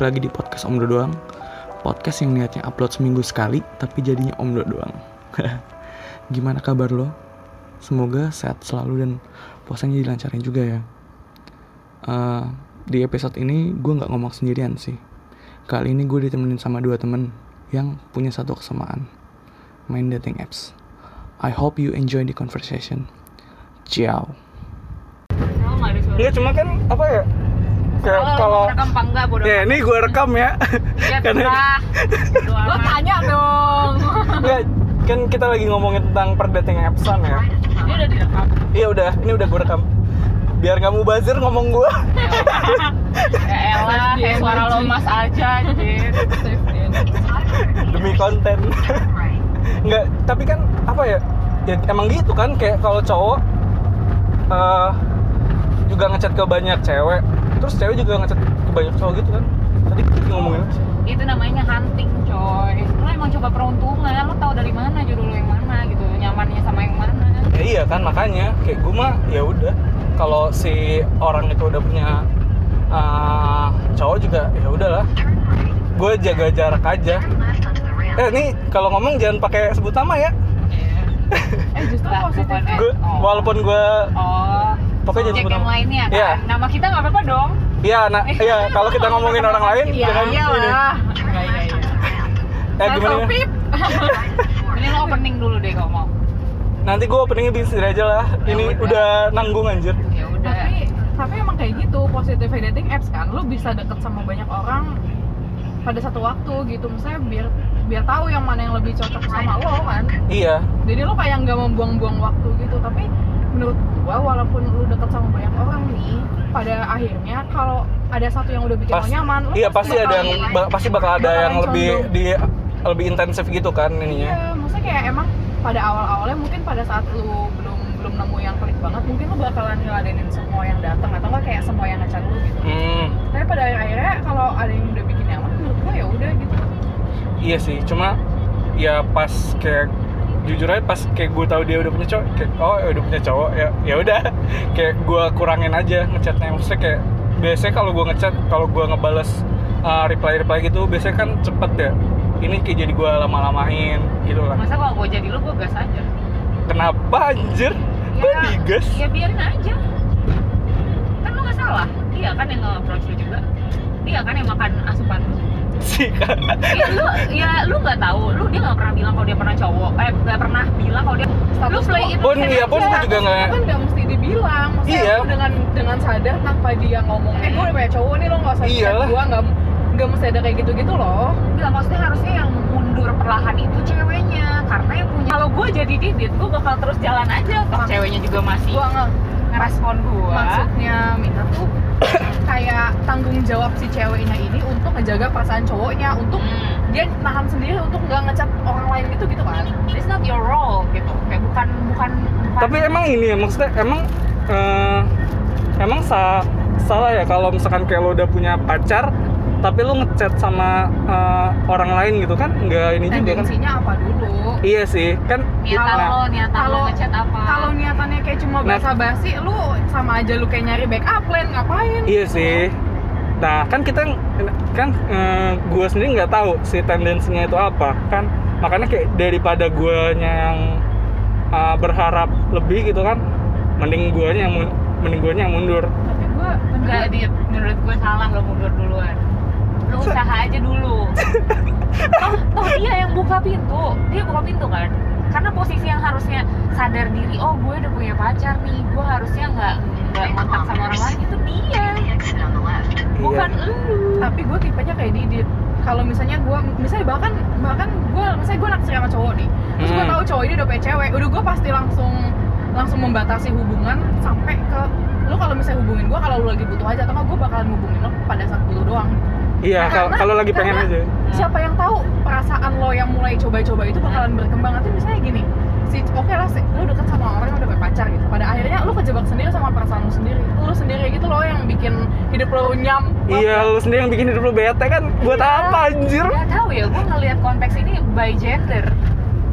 Balik lagi di podcast Om Do doang. Podcast yang niatnya upload seminggu sekali, tapi jadinya Om Do doang. Gimana kabar lo? Semoga sehat selalu dan puasanya dilancarin juga ya. Uh, di episode ini gue nggak ngomong sendirian sih. Kali ini gue ditemenin sama dua temen yang punya satu kesamaan, main dating apps. I hope you enjoy the conversation. Ciao. Enggak cuma kan apa ya? Kayak Kalau kalau rekam apa enggak bodo ya ini gue rekam ya. Ya Karena Lo tanya dong. enggak kan kita lagi ngomongin tentang per dating appsan ya. Ini udah direkam. Iya udah, ini udah gue rekam. Biar nggak mubazir ngomong gue. Ya elah, kayak suara lo mas aja anjir. demi konten. Enggak, tapi kan apa ya? Ya emang gitu kan kayak kalau cowok eh juga ngechat ke banyak cewek, terus cewek juga ngechat ke banyak cowok gitu kan. Tadi kita ngomongin apa sih? Itu namanya hunting coy. Lo emang coba peruntungan, lo tahu dari mana jodoh lo yang mana gitu, nyamannya sama yang mana. Ya iya kan makanya kayak gue mah ya udah kalau si orang itu udah punya uh, cowok juga ya udahlah gue jaga jarak aja eh nih kalau ngomong jangan pakai sebut nama ya Eh justru bukan. gue Oh. walaupun gue Oh, Pokoknya sebut yang nama. lainnya kan. Iya. Nama kita nggak apa-apa dong. iya nah iya kalau kita ngomongin orang lain Iya jangan ini iyalah. Iya iya iya. eh gimana. Ini lo opening dulu deh kalau mau. nanti gue openingnya di sini aja lah ini udah. udah nanggung anjir Ya udah. Tapi tapi emang kayak gitu positif dating apps kan. Lo bisa deket sama banyak orang pada satu waktu gitu. Misalnya biar biar tahu yang mana yang lebih cocok sama lo kan. iya Jadi lo kayak nggak membuang-buang waktu gitu. Tapi menurut gua walaupun lo deket sama banyak orang nih, pada akhirnya kalau ada satu yang udah bikin Pas- lo nyaman, lo iya pasti ada yang ba- pasti bakal ada yang lebih di lebih intensif gitu kan ininya Iya, maksudnya kayak emang pada awal-awalnya mungkin pada saat lu belum belum nemu yang klik banget, mungkin lu bakalan ngeladenin semua yang datang atau enggak kayak semua yang ngechat lu gitu. hmm Tapi pada akhirnya kalau ada yang udah bikin nyaman, menurut gua ya udah gitu. Iya sih, cuma ya pas kayak jujur aja pas kayak gue tahu dia udah punya cowok, kayak oh ya udah punya cowok ya ya udah kayak gue kurangin aja ngechatnya maksudnya kayak biasanya kalau gue ngechat kalau gue ngebales reply reply gitu biasanya kan cepet ya ini kayak jadi gue lama-lamain gitu lah Masa kalau gue jadi lo gue gas aja. kenapa anjir Ya, kok digas Ya biarin aja. Kan lo gak salah. Dia kan yang nge-approach lu juga. Dia kan yang makan asupan lu. Sih kan Ya lu ya lu nggak tahu. Lu dia nggak pernah bilang kalau dia pernah cowok. Eh nggak pernah bilang kalau dia lu play it pun safe iya pun gue juga nggak Itu kan nggak mesti dibilang, maksudnya Iya. dengan dengan sadar tanpa dia ngomong, eh gua udah punya cowok nih lo nggak usah Iyalah. gua nggak nggak mesti ada kayak gitu-gitu loh. Nggak, maksudnya harusnya yang mundur perlahan itu ceweknya karena yang punya kalau gue jadi didit gue bakal terus jalan aja toh ceweknya juga masih Gua nggak ngerespon gue maksudnya Mika tuh kayak tanggung jawab si ceweknya ini untuk ngejaga perasaan cowoknya untuk hmm. dia nahan sendiri untuk nggak ngechat orang lain gitu gitu kan it's not your role gitu kayak bukan bukan bukan tapi emang ini ya maksudnya emang eh, emang sa- salah ya kalau misalkan kayak lo udah punya pacar tapi lo ngechat sama eh, orang lain gitu kan? Nggak ini juga kan? Tendensinya apa dulu? Iya sih kan niatan Kalau- lo niatan lo kalau- ngechat apa? kalau niatannya kayak cuma Nah. basa-basi lu sama aja lu kayak nyari backup plan ngapain? Iya sih. Nah kan kita kan gue sendiri nggak tahu si tendensinya itu apa kan? Makanya kayak daripada guanya yang eh, berharap lebih gitu kan mending guanya yang mending guanya yang mundur. Tapi gua enggak dia menurut gue salah lo mundur duluan lo usaha aja dulu. Toh, toh dia yang buka pintu. Dia buka pintu kan? Karena posisi yang harusnya sadar diri oh gue udah punya pacar nih gue harusnya nggak nggak kontak sama orang lain itu dia. Bukan lu. Tapi gue tipenya kayak Didit. Kalau misalnya gue misalnya bahkan bahkan gue misalnya gue naksir sama cowok nih terus gue Hmm. tahu cowok ini udah punya cewek udah gue pasti langsung langsung membatasi hubungan sampai ke lu kalau misalnya hubungin gue kalau lu lagi butuh aja atau gue bakalan hubungin lo pada saat butuh doang iya kalau Karena- kalau lagi pengen aja. siapa yang tahu perasaan lo yang mulai coba-coba itu bakalan berkembang. Nanti misalnya gini si oke lah si, lu deket sama orang yang udah pacar gitu. Pada akhirnya lu kejebak sendiri sama perasaan lu sendiri. Lu sendiri gitu loh yang bikin hidup lo runyam Iya, lu sendiri yang bikin hidup lu bete kan? Buat Iya. apa anjir? nggak tahu ya gue ngelihat konteks ini by gender.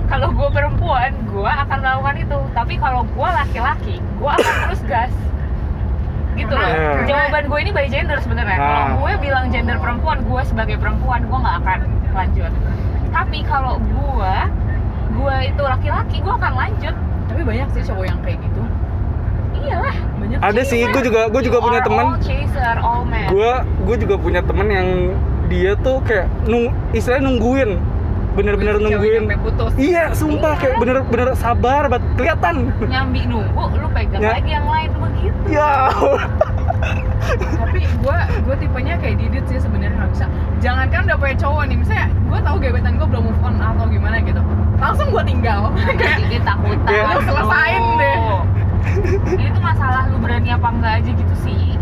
Kalau gue perempuan gue akan melakukan itu. Tapi kalau gue laki-laki gue akan terus gas gitu loh. Iya. jawaban gue ini by gender sebenarnya. Kalau Ah. gue bilang gender perempuan gue sebagai perempuan gue nggak akan lanjut. Tapi kalau gue gue itu laki-laki gue akan lanjut. Tapi banyak sih cowok yang kayak gitu. Iyalah. Banyak ada sih. gue juga gue juga You punya teman all chaser all man gue gue juga punya temen yang dia tuh kayak nung istilahnya nungguin bener-bener nungguin. putus. Iya sumpah Iya. kayak bener-bener sabar banget kelihatan. Nyambi nunggu lu pegang Ya. lagi yang lain begitu. Ya. Tapi gue gue tipenya kayak Didit sih sebenarnya nggak bisa. Jangankan udah punya cowok nih misalnya gue tahu gebetan gue belum move on atau gimana gitu. Langsung gue tinggal. Kayak takutan Kayak- Lu selesain deh. ini tuh masalah lu berani apa enggak aja gitu sih.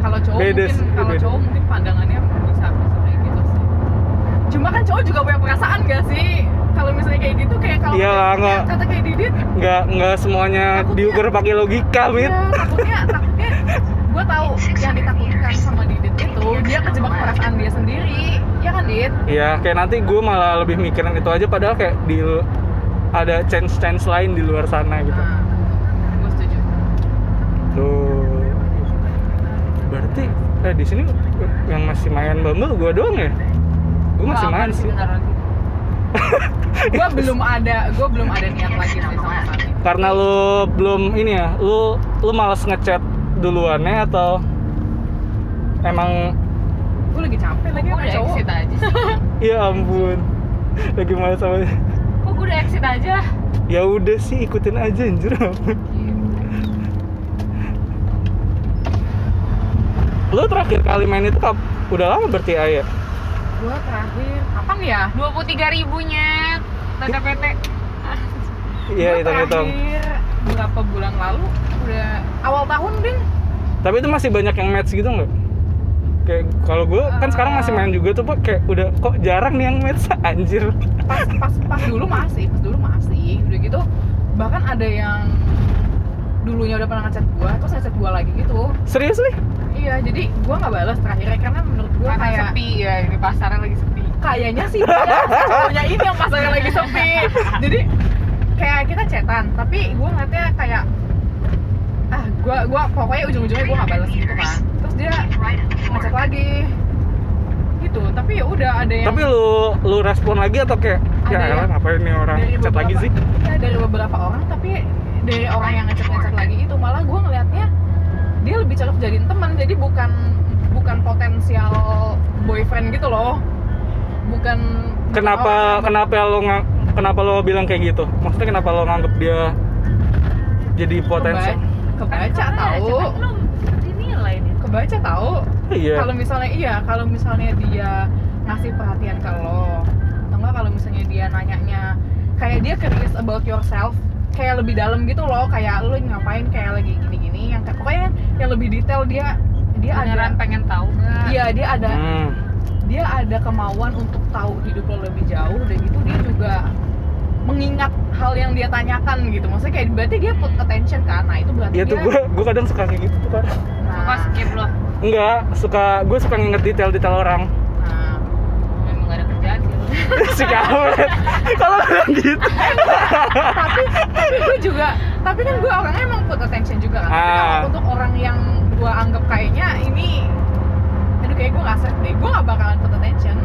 Kalau cowok Beda mungkin kalau cowok mungkin pandangannya bisa bisa kayak gitu sih cuma kan cowok juga punya perasaan gak sih kalau misalnya kayak gitu kayak kalau kata- nggak. kata kayak Didit nggak nggak semuanya Takutnya- diukur pakai logika mit ya takutnya takutnya gue tahu yang ditakutkan sama Didit itu dia kejebak perasaan dia sendiri ya kan Dit Iya, kayak nanti gue malah lebih mikirin itu aja padahal kayak di ada chance-chance lain di luar sana gitu. nah gue setuju Tuh. Berarti eh di sini yang masih main Bumble gue doang ya? Gue masih main sih. gue belum ada gue belum ada niat lagi sih sama sekali Karena lu belum ini ya, lu lu malas ngechat duluannya atau emang gue lagi capek lagi sama udah cowok. exit aja sih. Ya ampun lagi malas sama kok gue udah exit aja? Ya udah sih ikutin aja anjir. Lu terakhir kali main itu kap udah lama berarti ayah gue terakhir kapan ya? 23 ribunya tanda PT iya Gua hitung berapa bulan lalu? Udah awal tahun ding tapi itu masih banyak yang match gitu nggak? Kayak kalau gue kan sekarang masih main juga tuh Pak. kayak udah kok jarang nih yang match? Anjir. Pas pas pas dulu masih pas dulu masih. Udah gitu bahkan ada yang dulunya udah pernah ngechat gua terus ngechat gua lagi gitu. Serius nih iya jadi gua nggak balas terakhirnya karena menurut gua karena kayak sepi ya ini pasarnya lagi sepi. Kayaknya sih dia cowoknya ini yang pasarnya lagi sepi. Jadi kayak kita chatan tapi gua ngeliatnya kayak ah gua gua pokoknya ujung-ujungnya gua nggak balas gitu kan. Terus dia ngechat lagi. Gitu tapi ya udah ada yang tapi lu lu respon lagi atau kayak ya Ada elah yang- ngapain nih orang chat lagi sih? Ya, dari beberapa orang tapi dari orang yang ngechat ngechat lagi itu malah gue ngelihatnya dia lebih cocok jadiin teman jadi bukan bukan potensial boyfriend gitu loh. Bukan kenapa Oh, kenapa? lo nggak kenapa lo bilang kayak gitu? Maksudnya kenapa lo nganggep dia jadi potensi kebaca, tahu dinilai nih kebaca tahu iya. Kalau misalnya iya kalau misalnya dia ngasih perhatian ke lo atau enggak kalau misalnya dia nanyanya kayak dia curious about yourself kayak lebih dalam gitu loh kayak lu ngapain kayak lagi gini-gini yang kayak- pokoknya yang lebih detail dia dia beneran ada pengen tahu nggak? Iya dia ada Hmm. dia ada kemauan untuk tahu hidup lo lebih jauh dan gitu dia juga mengingat hal yang dia tanyakan gitu. Maksudnya kayak berarti dia put attention kan? Nah itu berarti Iya tuh dia gue gue kadang suka kayak gitu tuh kan suka nah, skip loh enggak suka gue suka nginget detail-detail orang nah memang gak ada kerjaan sih lu si kamu kalau bilang gitu. Tapi tapi gue juga tapi kan gue orangnya emang put attention juga kan. Tapi Ah. kalau untuk orang yang gue anggap kayaknya ini aduh kayak gue nggak deh gue nggak bakalan put attention.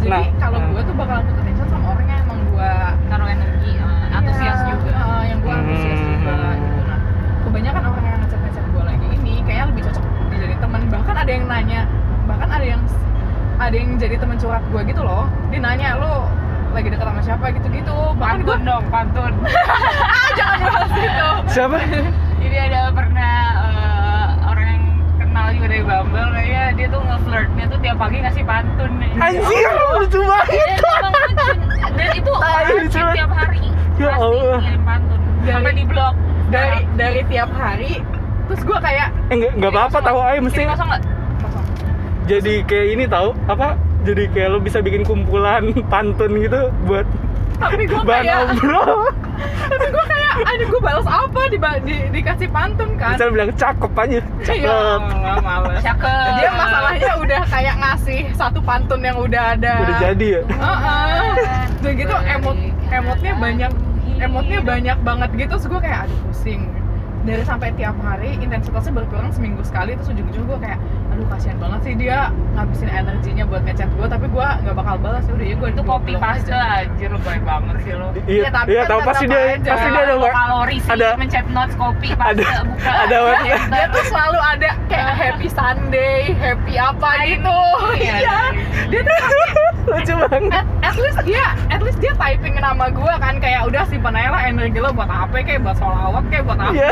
Jadi Nah, kalau ah. gue tuh bakalan put attention sama orang yang emang gue taruh energi eh, antusias Iya, juga. Ah, yang gue antusias Hmm. juga gitu. Nah kebanyakan orang yang ngechat ngechat gue lagi ini kayaknya lebih cocok dijadi teman. Bahkan ada yang nanya bahkan ada yang ada yang jadi teman curhat gue gitu loh. Dia nanya lo lagi dekat sama siapa? gitu-gitu. Bahkan gue pantun dong pantun. Ah jangan bahas itu. Siapa? Jadi ada pernah eh, orang yang kenal juga dari Bumble kayaknya dia tuh ngeflirtnya tuh tiap pagi ngasih pantun. Anjir lucu banget. Dan emang lucu dan itu banget. tiap hari. Ya pasti Allah. ngirim pantun. Dari- sampai di blog. dari dari tiap hari terus gue kayak eh enggak enggak apa-apa tahu aja mesti nggak kosong jadi kayak ini tahu apa jadi kayak lo bisa bikin kumpulan pantun gitu buat tapi gue bahan kayak obrol. Tapi gue kayak aduh gue balas apa di, di, dikasih pantun kan? Bisa bilang cakep aja Iya, cakep Allah, males. cakep. Dia masalahnya udah kayak ngasih satu pantun yang udah ada. Udah jadi ya? Heeh. udah gitu emot emotnya banyak emotnya banyak banget gitu. Terus gue kayak aduh pusing dari sampai tiap hari intensitasnya berkurang seminggu sekali terus ujung-ujung gue kayak aduh kasihan banget sih dia ngabisin energinya buat ngechat gue tapi gue nggak bakal balas. Ya udah ya gue itu copy paste anjir lu baik banget sih lu. Iya Ya, tapi iya kan pasti dia aja. pasti dia ada kalori sih ada- mencet notes copy paste ada- buka. ada enter. dia tuh selalu ada kayak happy Sunday happy apa gitu Iya, iya dia tuh lucu banget. At, at least dia at least dia typing nama gue kan kayak udah simpan aja lah energi lo buat apa kayak buat sholawat kayak buat apa iya.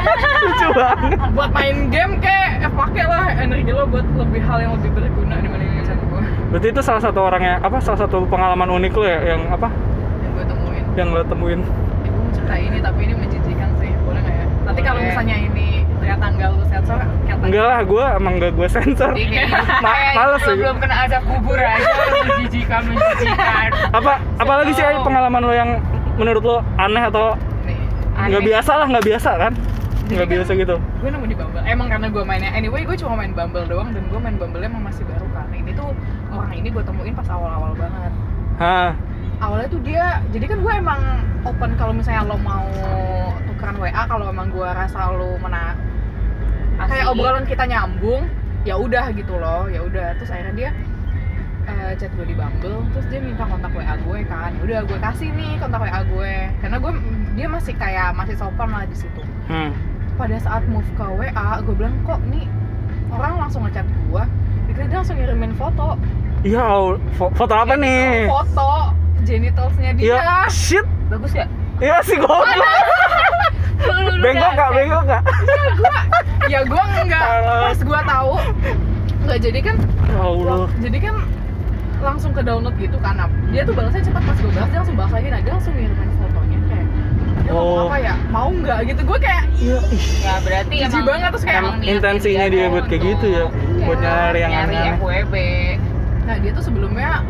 lucu banget. Buat main game kayak eh, pakai lah energi lo buat lebih hal yang lebih berguna dibanding ngechat gue berarti itu salah satu orang yang apa salah satu pengalaman unik lo ya yang apa? Yang gue temuin. Yang lo temuin. Eh, gue mau cerita ini tapi ini menjijikan sih boleh nggak ya? Nanti kalau misalnya ini ternyata nggak lu sensor? Kata enggak lah gue emang enggak gue sensor. Gitu. Ma- males sih. belum kena ada kubur aja menjijikan menjijikan. Apa apalagi sih pengalaman lo yang menurut lo aneh atau nggak biasa lah nggak biasa kan? Nggak kan- biasa gitu. gue nemu di Bumble. Emang karena gue mainnya anyway gue cuma main Bumble doang dan gue main Bumble emang masih baru kan? Ini tuh orang ini gue temuin pas awal-awal banget. Hah, awalnya tuh dia jadi kan gue emang open kalau misalnya lo mau tukeran WA kalau emang gue rasa lo mena kayak Asik. obrolan kita nyambung ya udah gitu loh ya udah. Terus akhirnya dia eh, chat gue di Bumble terus dia minta kontak WA gue kan. Ya udah gue kasih nih kontak WA gue. Karena gue dia masih kayak masih sopan lah di situ. Hmm. pada saat move ke WA gue bilang kok nih orang langsung ngechat gue? Dia langsung ngirimin foto. Iya fo- foto apa nih? foto genitalsnya dia. Iya shit. Bagus ya iya sih goblok. lu bengkok nggak? Bengkok nggak? Ya gue enggak pas gue tahu. Nggak jadi kan ya Allah. jadi kan langsung ke download gitu kan. Nah, dia tuh balasnya cepat. Pas gue balas dia langsung balas lagi. Nah dia langsung ngirimin fotonya. Kayak dia ngomong Oh. apa ya. Mau nggak? Gitu. Gue kayak iya ya berarti Jijik emang banget, terus kayak intensinya dia buat kayak untuk- gitu ya? Buat Iya, nyari yang nyari aneh FWB nah dia tuh sebelumnya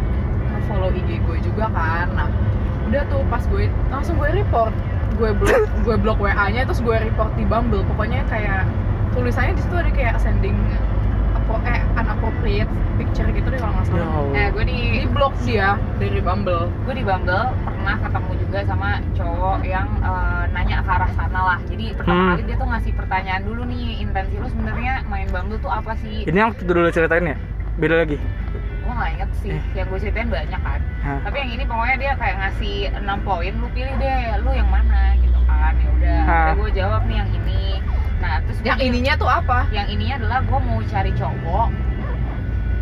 follow IG gue juga kan. Nah udah tuh pas gue langsung gue report gue blok gue blok WA nya terus gue report di Bumble. Pokoknya kayak tulisannya di situ ada kayak sending apa eh unappropriate picture gitu deh kalau nggak ya salah Allah. Eh gue di di blok dia dari Bumble. Gue di Bumble pernah ketemu juga sama cowok yang eh, nanya ke arah sana lah. Jadi pertama Hmm. kali dia tuh ngasih pertanyaan dulu nih intensi lu sebenarnya main Bumble tuh apa sih? Ini yang dulu ceritain ya? Beda lagi gue nggak inget sih. Eh. yang gue ceritain banyak kan. Hah. tapi yang ini pokoknya dia kayak ngasih 6 poin lu pilih deh lu yang mana? gitu kan. Ya udah gue jawab nih yang ini. Nah terus yang gua- ininya tuh apa? yang ininya adalah gue mau cari cowok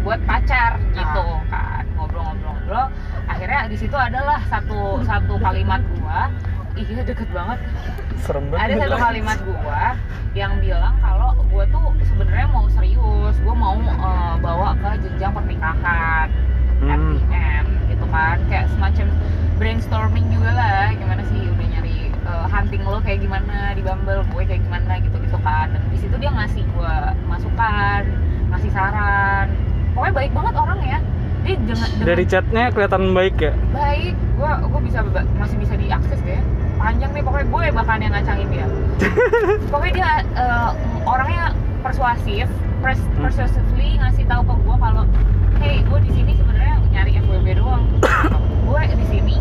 buat pacar gitu kan. Ngobrol-ngobrol-ngobrol. Akhirnya di situ adalah satu satu kalimat gua ini deket banget. Serem ada banget satu kalimat gua yang bilang kalau gua tuh sebenarnya mau serius. Gua mau eh, bawa ke jenjang pernikahan. Hmm. FTM gitu kan. Kayak semacam brainstorming juga lah. Gimana sih udah nyari eh, hunting lo kayak gimana? Di Bumble gue kayak gimana? Gitu gitu kan. Dan di situ dia ngasih gue masukan ngasih saran. Pokoknya baik banget orang ya dengan, dengan dari chatnya kelihatan baik ya? Baik. Gue gue bisa masih bisa diakses deh. Panjang nih pokoknya gue bahkan yang ngacangin dia. Pokoknya dia eh, orangnya persuasif pers Hmm. persuasively ngasih tahu ke gue kalau hey gue di sini sebenarnya nyari FWB doang gue di sini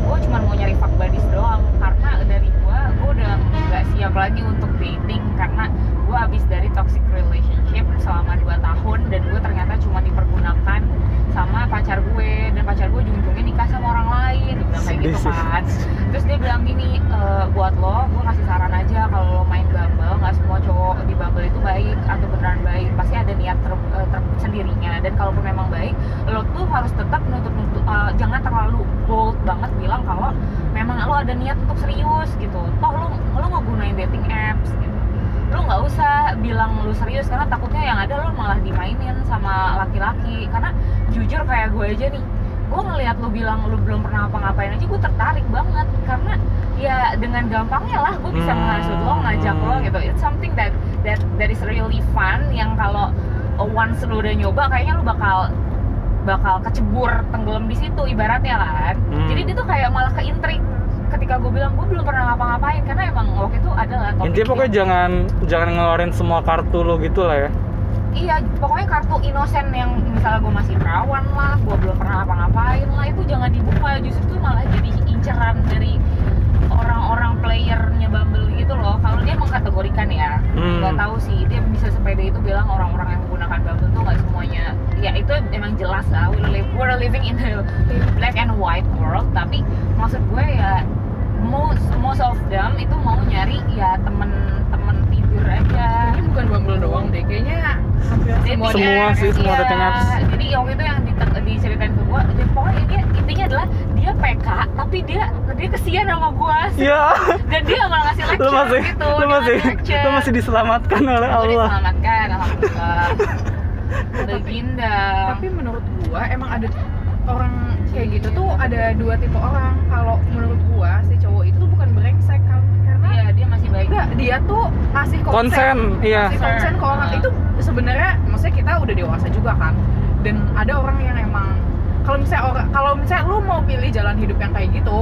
gue cuma mau nyari fuck buddies doang karena dari gue gue udah nggak siap lagi untuk dating karena gue habis dari toxic relationship selama 2 tahun dan gue ternyata cuma dipergunakan sama pacar gue dan pacar gue ujung-ujungnya nikah sama orang lain dia bilang kayak gitu Sedih sih. kan terus dia bilang gini "E, buat lo gue kasih saran aja kalau lo main Bumble nggak semua cowok di Bumble itu baik atau beneran baik pasti ada niat ter, eh, tersendirinya dan kalaupun memang baik lo tuh harus tetap nutup nutup eh, jangan terlalu bold banget bilang kalau memang lo ada niat untuk serius gitu toh lo lo ngegunain dating apps gitu lo nggak usah bilang lu serius karena takutnya yang ada lo malah dimainin sama laki-laki karena jujur kayak gue aja nih gue ngelihat lu bilang lu belum pernah apa-ngapain aja gue tertarik banget karena ya dengan gampangnya lah gue bisa Hmm. menghasut lo ngajak lo gitu it's something that that that is really fun yang kalau uh, once lu udah nyoba kayaknya lu bakal bakal kecebur tenggelam di situ ibaratnya kan Hmm. jadi dia tuh kayak malah ke intrik ketika gue bilang gue belum pernah ngapa-ngapain karena emang waktu itu adalah topik intinya pokoknya yang- jangan jangan ngeluarin semua kartu lo gitu lah ya iya pokoknya kartu inosen yang misalnya gue masih perawan lah gue belum pernah ngapa-ngapain lah itu jangan dibuka justru itu malah jadi inceran dari layernya bubble gitu loh. Kalau dia mengkategorikan ya hmm. nggak hmm. tahu sih. Dia bisa sepeda itu bilang orang-orang yang menggunakan bubble tuh nggak semuanya. Ya itu emang jelas lah. We live, we're living in the black and white world. Tapi maksud gue ya most most of them itu mau nyari ya temen tidur aja Ini bukan Bumble doang deh, kayaknya semua Semua sih, semua iya. dating apps. Jadi waktu itu yang diceritain ke gua, dia pokoknya dia intinya adalah dia PK, tapi dia dia kesian sama gua sih. Iya. Dan dia nggak ngasih lecture Lu masih gitu. lu masih lu masih diselamatkan oleh Allah. diselamatkan, alhamdulillah. Legenda. Tapi menurut gua emang ada orang kayak gitu tuh ada dua tipe orang. Kalau menurut gua si cowok itu tuh bukan brengsek kan karena Iya, enggak dia tuh kasih konsen, Konsen, iya. kasih konsen ke orang itu sebenarnya maksudnya kita udah dewasa juga kan dan ada orang yang emang kalau misalnya orang kalau misalnya lu mau pilih jalan hidup yang kayak gitu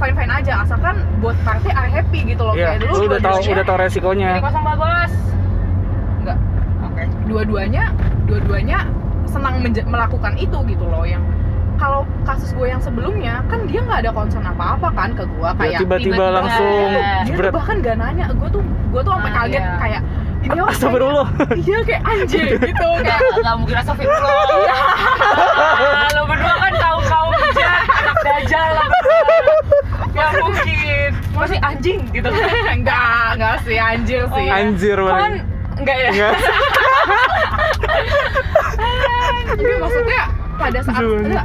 fine fine aja asalkan both party are happy gitu loh Iya, kayak lu udah tahu udah tahu resikonya. Jadi kosong bagus. enggak Oke. dua-duanya dua-duanya senang melakukan itu gitu loh yang kalau kasus gue yang sebelumnya kan dia nggak ada concern apa-apa kan ke gue Ya, kayak tiba-tiba langsung ada. dia tuh bahkan gak nanya gue tuh gue tuh sampai Ah, kaget iya. kayak ini orang Astagfirullah. kayaknya- iya kayak anjir gitu Enggak, kayak enggak mungkin astagfirullah. Lo berdua kan kaum-kaum jahat, anak dajal lah. Gak mungkin. Masih anjing gitu. enggak enggak sih anjir sih Oh, Anjir Kan banget. enggak ya? Enggak. tapi maksudnya pada saat enggak,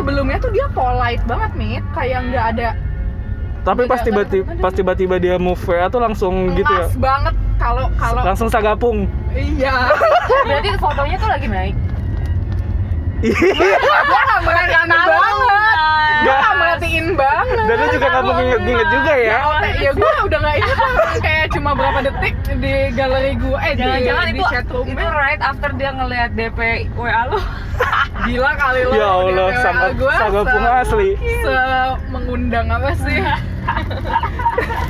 sebelumnya tuh dia polite banget nih kayak nggak ada Tapi pas tiba-tiba pas tiba-tiba dia move WA tuh langsung gitu ya. banget kalau kalau Langsung sagapung. iya Berarti fotonya tuh lagi naik. Iya. gue nggak merhatiin banget gue merhatiin banget Dan lu juga nggak mau inget-inget juga ya. ya gue udah nggak inget lah kayak cuma berapa detik di galeri gue eh di, Jangan-jangan itu chat room itu right after dia ngelihat DP WA lu. gila kali lo Ya Allah, gua sagapung se- asli. se mengundang apa sih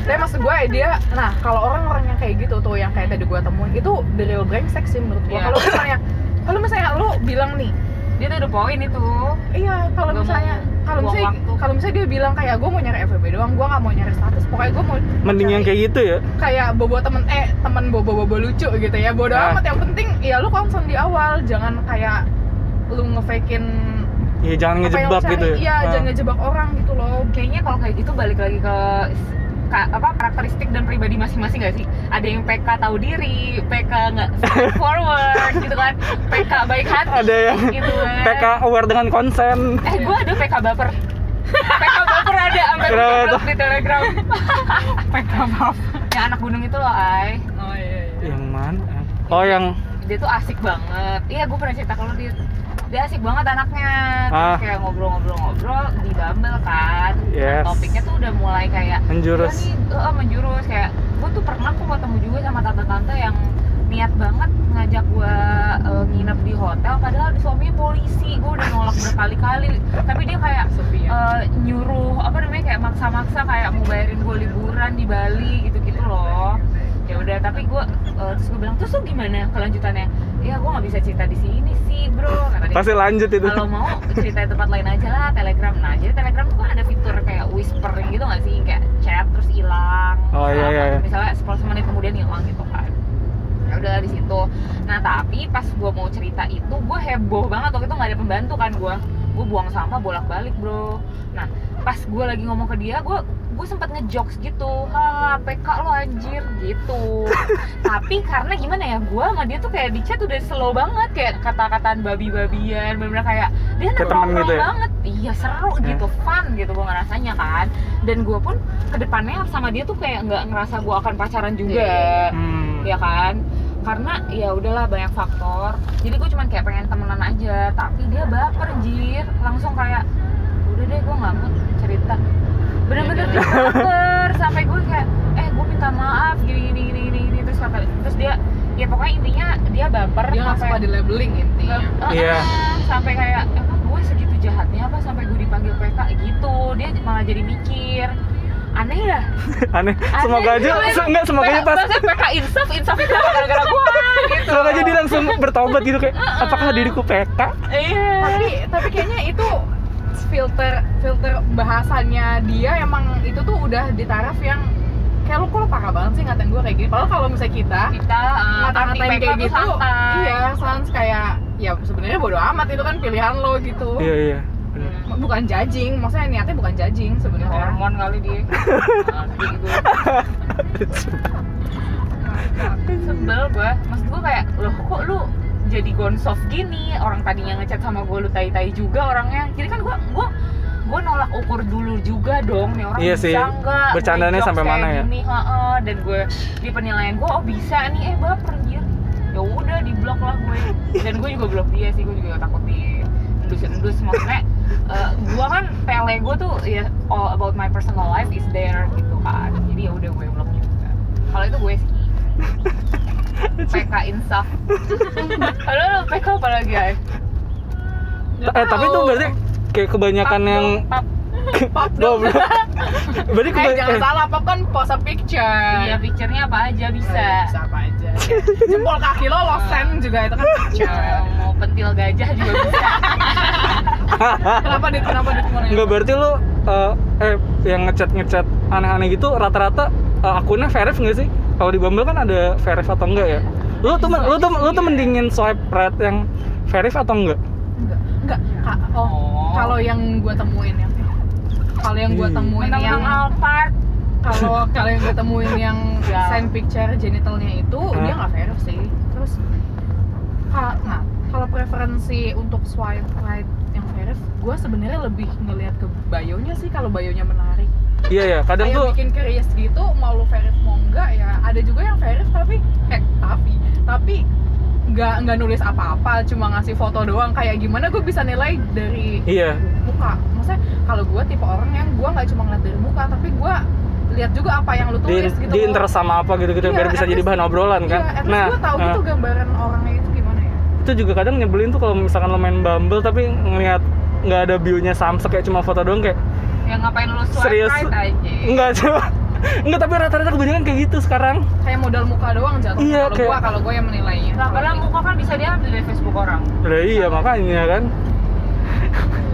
tapi maksud gue dia nah kalau orang-orang yang kayak gitu tuh yang kayak tadi gue temuin itu the real brengsek sih menurut gue Iya. kalau misalnya kalau misalnya lu bilang nih Dia tuh udah poin itu. Iya, kalau misalnya mau kalau misalnya waktu. kalau misalnya dia bilang kayak gue mau nyari FWB doang, gue nggak mau nyari status. Pokoknya gue mau Mending yang kayak gitu ya. kayak bobo temen eh temen bobo bobo lucu gitu ya. Bodo Ah. amat yang penting ya lu concern di awal, jangan kayak lu ngefakein Ya jangan ngejebak gitu ya. Iya, Ah. jangan ngejebak orang gitu loh. Kayaknya kalau kayak gitu balik lagi ke apa karakteristik dan pribadi masing-masing gak sih? Ada yang PK tahu diri, PK nggak forward gitu kan, PK baik hati. Ada yang gitu kan. PK aware dengan konsen. Eh gue ada PK baper. PK baper ada sampai di Telegram. PK maaf. Yang anak gunung itu loh, Ay. Oh iya iya. Yang mana? Oh yang Dia tuh asik banget. Iya, gue pernah cerita kalau dia dia asik banget anaknya. Terus Ah. kayak ngobrol-ngobrol-ngobrol di Bumble kan. Yes. Topiknya tuh udah mulai kayak menjurus. Iya nih, eh, menjurus kayak gue tuh pernah kok ketemu juga sama tante-tante yang niat banget ngajak gue eh, nginep di hotel padahal suaminya polisi gue udah nolak berkali-kali tapi dia kayak ya. eh, nyuruh apa namanya kayak maksa-maksa kayak mau bayarin gue liburan di Bali gitu-gitu loh ya udah tapi gue eh, terus gue bilang terus tuh gimana kelanjutannya ya gue nggak bisa cerita di sini sih bro kata dia. Pasti lanjut itu. kalau mau cerita di tempat lain aja lah telegram. Nah jadi telegram tuh kan ada fitur kayak whispering gitu nggak sih? Kayak chat terus hilang. Oh, iya, iya, iya. misalnya 10 menit kemudian hilang gitu kan. Ya udah di situ. Nah tapi pas gue mau cerita itu gue heboh banget. Waktu itu nggak ada pembantu kan gue gue buang sampah bolak balik bro. Nah pas gue lagi ngomong ke dia gue gue sempat ngejokes gitu haha PK lo anjir gitu. Tapi karena gimana ya gue sama dia tuh kayak di chat udah slow banget kayak kata-kataan babi-babian bener-bener kayak dia nongkrong gitu ya? banget. Iya seru Ya. gitu fun gitu gue ngerasanya kan. Dan gue pun ke depannya sama dia tuh kayak nggak ngerasa gue akan pacaran juga Hmm. ya kan? Karena ya udahlah banyak faktor. Jadi gue cuman kayak pengen temenan aja tapi dia baper jir langsung kayak udah deh gue nggak mau cerita bener-bener dia baper sampai gue kayak eh gue minta maaf gini gini gini gini, gini. terus kata terus dia ya pokoknya intinya dia baper Dia nggak suka di labeling intinya. Iya. eh, sampai kayak emang gue segitu jahatnya apa sampai gue dipanggil PK gitu dia malah jadi mikir aneh dah Aneh. Aneh Semoga aja se- enggak semoga aja pas PK insaf, insafnya kenapa gara-gara gua gitu semoga aja dia langsung bertobat gitu kayak apakah diriku PK? Iya tapi tapi kayaknya itu filter filter bahasannya dia emang itu tuh udah di taraf yang kayak lu kok lu parah banget sih ngatain gue kayak gini. Padahal kalau misalnya kita kita uh, ngata-ngatain anti-PK kayak tuh gitu santai. iya sans kayak ya sebenarnya bodo amat itu kan pilihan lo gitu. Iya iya. Bener. Hmm. bukan judging maksudnya niatnya bukan judging sebenarnya. Hormon kali dia. Nanti gitu. Sebel. Gue maksud gue kayak loh kok lu jadi gonsof gini orang tadinya ngechat sama gue lu tai-tai juga orangnya. Jadi kan gue gue gue nolak ukur dulu juga dong nih orang Iya bisa sih. nggak Bercandanya sampai mana ya? gini, heeh. dan gue di penilaian gue oh bisa nih eh baper anjir. Ya udah di blok lah gue. Dan gue juga blok dia sih gue juga takut di endus endus maksudnya eh, gue kan tele gue tuh ya all about my personal life is there gitu kan. Jadi ya udah gue blok juga. Kalau itu gue sih PK insaf. Padahal PK apa lagi ya? Nggak eh tapi itu berarti kayak kebanyakan yang Pap, pop dong. Goblok. berarti eh kebanyakan jangan salah pop kan pose picture. Iya picture-nya apa aja bisa Eh, bisa. apa aja. Jempol kaki lo lo send juga itu kan picture. Mau- pentil gajah juga bisa. Kenapa dit? Kenapa dit apa? berarti lu eh, eh yang ngechat ngechat aneh-aneh gitu rata-rata eh, akunnya verif nggak sih? Kalau di Bumble kan ada verif atau enggak ya? Lu tuh lu tuh lu tuh mendingin swipe right yang verif atau enggak? enggak enggak Ka- oh Oh. kalau yang gue temuin yang kalau yang gue Hmm. temuin yang Menang-menang Alphard kalau kalau yang gue temuin yang Ya. send picture genitalnya itu Hah? dia nggak verif sih terus ka- nah kalau preferensi untuk swipe right yang verif gue sebenarnya lebih ngelihat ke bio-nya sih kalau bio-nya menarik Iya ya, kadang kayak tuh bikin curious gitu mau lu verif mau enggak ya ada juga yang verif tapi eh tapi tapi nggak nggak nulis apa-apa cuma ngasih foto doang kayak gimana gue bisa nilai dari iya. muka maksudnya kalau gue tipe orang yang gue nggak cuma ngeliat dari muka tapi gue lihat juga apa yang lu Di, tulis gitu di interest sama apa gitu-gitu Iya, biar bisa jadi bahan obrolan kan. iya, at least nah, gue tahu eh, gitu gambaran orangnya itu gimana ya itu juga kadang nyebelin tuh kalau misalkan lo main Bumble tapi ngelihat nggak ada view-nya samsek kayak cuma foto doang kayak Yang ngapain lu swipe Serius? right aja enggak cuma enggak tapi rata-rata kebanyakan kayak gitu sekarang. kayak modal muka doang jatuh Iya, kalau kayak- gue kalau gue yang menilainya Lah padahal muka kan bisa diambil dari Facebook orang Udah iya makanya kan.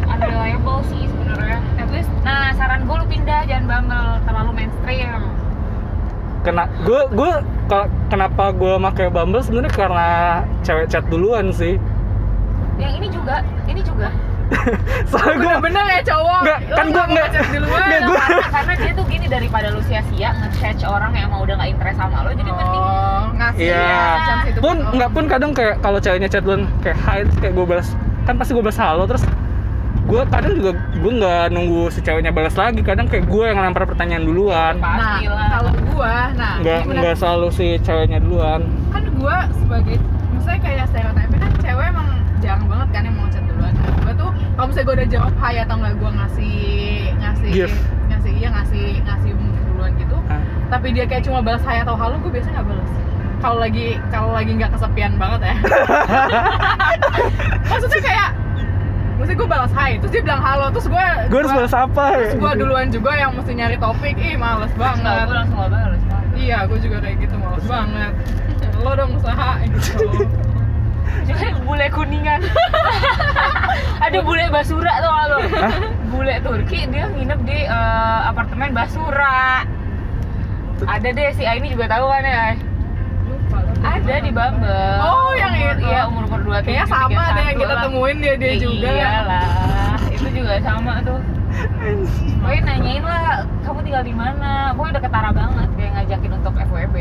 Unreliable sih sebenarnya at least Nah saran gue lu pindah jangan Bumble terlalu mainstream Kena gue gue kenapa gue pakai Bumble sebenarnya karena cewek chat duluan sih. Yang ini juga, ini juga Soalnya gue bener-bener ya cowok. Nggak, kan gua mau nggak- nggak, gua- karena, dia tuh gini daripada lu sia-sia nge-catch orang yang emang udah gak interest sama lo jadi mending oh ngasih Iya. ya chance itu pun buat nggak pun kadang kayak kalau ceweknya chat duluan kayak hi terus kayak gue balas kan pasti gue balas halo terus gue kadang juga gue nggak nunggu si ceweknya balas lagi kadang kayak gue yang lempar pertanyaan duluan. Nah kalau gue nah nggak nggak selalu si ceweknya duluan. Kan gue sebagai misalnya kayak stereotipnya kan cewek emang jarang banget kan yang mau chat duluan nah, gue tuh kalau misalnya gue udah jawab hai atau nggak gue ngasih ngasih Gift. ngasih iya ngasih ngasih duluan gitu. Ah. tapi dia kayak cuma balas hai atau halo gue biasanya nggak balas. Kalau lagi kalau lagi nggak kesepian banget ya. Maksudnya kayak maksudnya gue balas hai terus dia bilang halo terus gue gue harus balas apa? ya terus gue duluan juga yang mesti nyari topik ih males banget. gue langsung balas iya gue juga kayak gitu males banget. Lo dong usaha gitu bule kuningan ada bule basura tuh lo bule Turki dia nginep di eh, apartemen basura ada deh si ini juga tahu kan ya lupa ada di Bumble Oh, yang Umur- itu. iya umur umur dua Kayaknya sama deh yang kita temuin dia dia Ya juga. iyalah itu juga sama tuh Pokoknya nanyain lah kamu tinggal di mana pokoknya udah ketara banget kayak ngajakin untuk FWB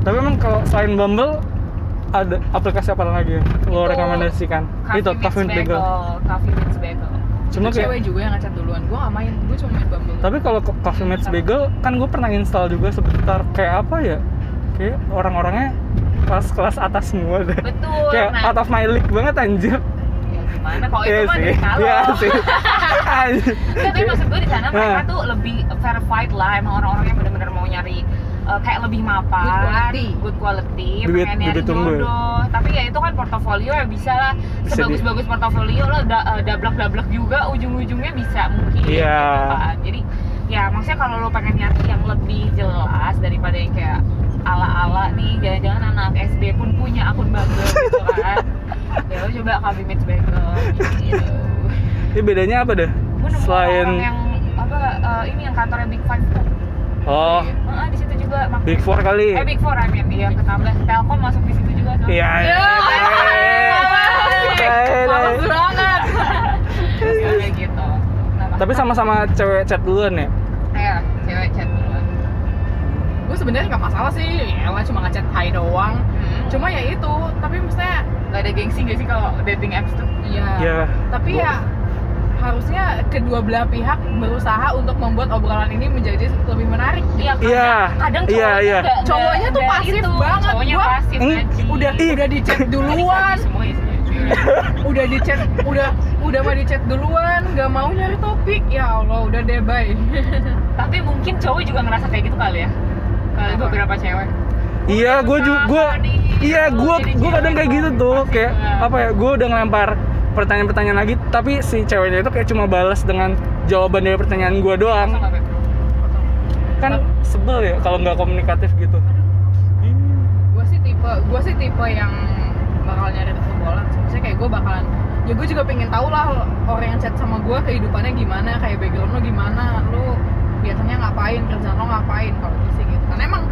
tapi emang kalau selain Bumble ada aplikasi apa lagi yang lo Itu, rekomendasikan? Itu Coffee Meets Bagel. Coffee Meets Bagel. Cuma Itu kayak cewek juga yang ngechat duluan. Gue gak main, gue cuma main Bumble. tapi kalau Co- Coffee Meets Bagel kan gue pernah install juga sebentar. Kayak apa ya? Kayak orang-orangnya kelas-kelas atas semua deh. Betul kayak nah. out of my league banget anjir. Ya gimana? Kalau Iya itu mah sih. dari kalau iya sih. Tapi maksud gue di sana mereka Nah. tuh lebih verified lah emang orang-orang yang benar-benar mau nyari uh, kayak lebih mapan Good quality. good quality, Duit- pengen nyari tunggu. jodoh tapi ya itu kan portofolio ya bisa lah sebagus-bagus portofolio lo da, uh, dablak-dablak juga ujung-ujungnya bisa mungkin Iya. gitu kan. jadi ya maksudnya kalau lo pengen nyari yang lebih jelas daripada yang kayak ala-ala nih jangan-jangan anak SD pun punya akun Bumble gitu kan ya lo coba Coffee Meets Bagel gitu ini bedanya apa deh gue nemu selain orang yang apa eh, ini yang kantornya Big Five tuh. Oh, di situ juga makanya. Big Four kali. Eh Big Four I mean, iya ketambah. Telkom masuk di situ juga. soalnya. Iya. iya. Males banget. Terus kayak gitu. Nah, Tapi sama-sama cewek chat duluan ya? Iya, cewek chat duluan. Gue sebenarnya nggak masalah sih, ya lah cuma ngechat hai doang. Hmm. Cuma ya itu, tapi maksudnya Gak ada gengsi gak sih kalau dating apps tuh? Iya. Iya. Tapi ya harusnya kedua belah pihak berusaha untuk membuat obrolan ini menjadi lebih menarik. Iya, kadang, Iya. kadang Iya, cowoknya iya. nggak- Cowoknya tuh pasif itu. banget. Cowoknya Gua- pasif Hmm, anjing. Udah udah di chat duluan, Semua isinya. udah di chat, udah udah mah di chat duluan, nggak mau nyari topik. Ya Allah, udah deh bye. Tapi mungkin cowok juga ngerasa kayak gitu kali ya. Kali Apa? beberapa cewek. Iya, gue juga, gue, iya, gue, gue kadang kayak gitu tuh, kayak apa ya, gue udah ngelempar pertanyaan-pertanyaan lagi, tapi si ceweknya itu kayak cuma balas dengan jawaban dari pertanyaan gue doang. Kan sebel ya kalau nggak komunikatif gitu. gue sih tipe gue sih tipe yang bakal nyari obrolan maksudnya kayak gue bakalan ya gue juga pengen tahu lah orang yang chat sama gue kehidupannya gimana kayak background lo gimana lo biasanya ngapain kerjaan lo ngapain kalau gue sih gitu. Karena emang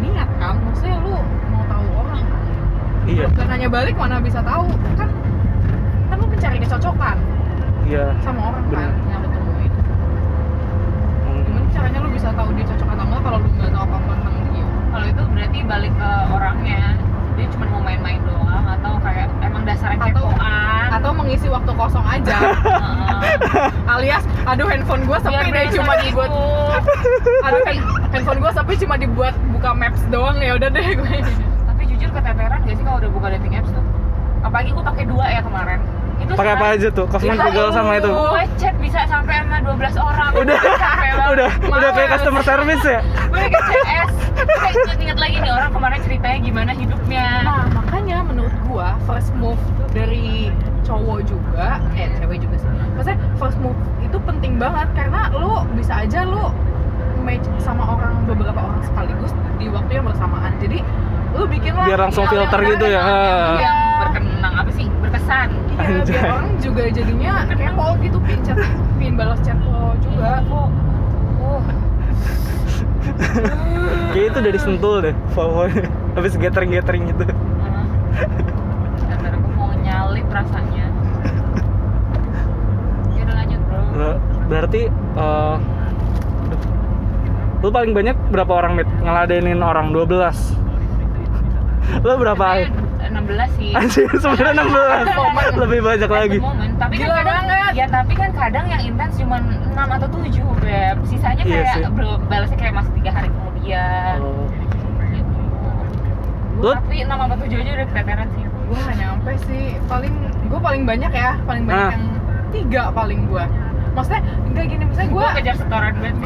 niat kan maksudnya lu mau tahu orang kan. Iya, dan nanya balik mana bisa tahu. Kan kan lu mencari kecocokan iya. sama orang kan Bener. yang lu temuin gimana caranya lu bisa tahu dia cocok atau enggak kalau lu nggak tahu apa apa tentang dia Kalau itu berarti balik ke orangnya. Dia cuma mau main-main doang atau kayak emang dasarnya Atau- kepoan. atau mengisi waktu kosong aja Heeh. alias aduh handphone gue sepi Biar deh cuma dibuat aduh hand- handphone gue sepi cuma dibuat buka maps doang ya udah deh gue Tapi jujur keteteran gak sih kalau udah buka dating apps tuh? Apalagi gue pakai dua ya kemarin. Pakai apa aja tuh? Cosmo Itu Google sama itu. Gue chat bisa sampai sama 12 orang. Udah, Capek banget. udah, udah kayak customer service ya. Gue lagi CS. Kayak inget-inget lagi nih orang kemarin ceritanya gimana hidupnya. nah makanya menurut gue first move dari cowok juga eh cewek juga sih maksudnya first move itu penting banget karena lu bisa aja lu match sama orang beberapa orang sekaligus di waktu yang bersamaan jadi lu bikin lah Biar langsung yang filter gitu ya. menarik. Berkenang apa sih? Berkesan. Iya, Anjay. biar orang juga jadinya kepo gitu pin chat, pin balas chat lo juga. Oh. Oh. Kayak itu dari sentul deh, pokoknya. Habis gathering-gathering gitu. Dan gue mau nyalip rasanya. Ya udah lanjut bro. Ber- Berarti eh aduh. lu paling banyak berapa orang mit ngeladenin orang 12 lu berapa 16 sih. anjir sebenarnya 16 lebih banyak lagi moment. Tapi kan Gila kadang, banget. Ya tapi kan kadang yang intens cuma 6 atau 7 beb. Sisanya Iya kayak sih. belum balasnya kayak masih tiga hari kemudian. Oh. Gitu. Lu- Tapi 6 apa 7 aja udah keteteran sih. Gue gak nyampe sih, paling gue paling banyak ya, paling banyak Ah. yang tiga paling gue. Maksudnya enggak gini, misalnya gue, kejar setoran banget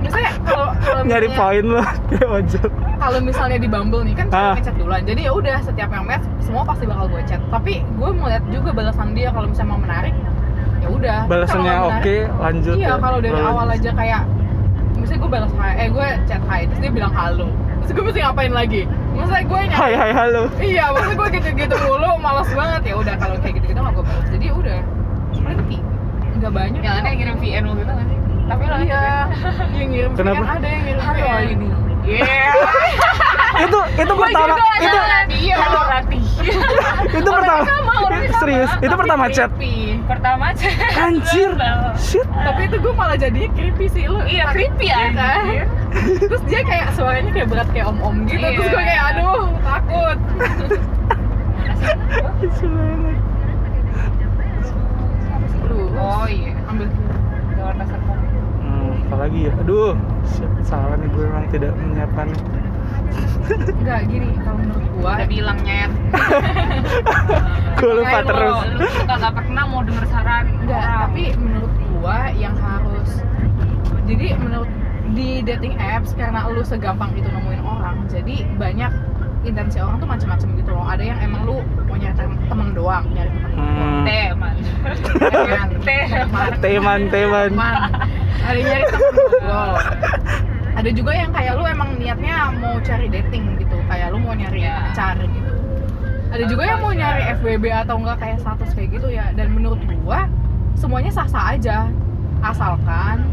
misalnya kalau nyari poin lu kayak ojol kalau misalnya di Bumble nih kan Ah. ngechat duluan, jadi ya udah setiap yang match semua pasti bakal gue chat. Tapi gue mau lihat juga balasan dia kalau misalnya mau menarik, ya udah. Balasannya oke menarik, lanjut Iya, ya. kalau dari Lanjut. awal aja kayak misalnya gue balas hai, eh gue chat hai, terus dia bilang halo. Terus gue mesti ngapain lagi? Maksudnya gue nyari hai hai halo Iya, maksudnya gue gitu-gitu mulu, malas banget ya udah kalau kayak gitu-gitu nggak gue balas. Jadi ya udah, berhenti. Nggak banyak. Yang ada yang ngirim VN gitu gak sih? Tapi lo Iya, yang ngirim Kenapa? VN ada yang ngirim Halo VN. ini. Iya. itu itu pertama itu Iya. Itu pertama sama, orangnya sama. serius itu pertama chat creepy. Pertama chat. anjir shit Tapi itu gue malah jadinya creepy sih lu. Iya creepy Iya aja. kan? Terus dia kayak suaranya kayak berat kayak om-om gitu. Terus gue Iya. kayak aduh takut. Oh iya. ambil Gawat dasar. Hmm, apalagi ya aduh salah nih gue memang tidak menyiapkan enggak gini kalau menurut gua Udah bilang nyet. gue lupa Kayak lu- terus Lu tuh kagak pernah mau denger saran enggak orang. tapi menurut gua yang harus jadi menurut di dating apps karena lu segampang itu nemuin orang jadi banyak intensi orang tuh macam-macam gitu loh. Ada yang emang lu mau nyari tem- temen doang nyari temen doang. Hmm. teman. Teman. Teman. teman. Teman. Teman ada yang nyari temen ngobrol ada juga yang kayak lu emang niatnya mau cari dating gitu. Kayak lu mau nyari Ya. pacar gitu. Ada juga yang mau nyari FWB atau enggak kayak status kayak gitu ya. Dan menurut gua semuanya sah-sah aja. Asalkan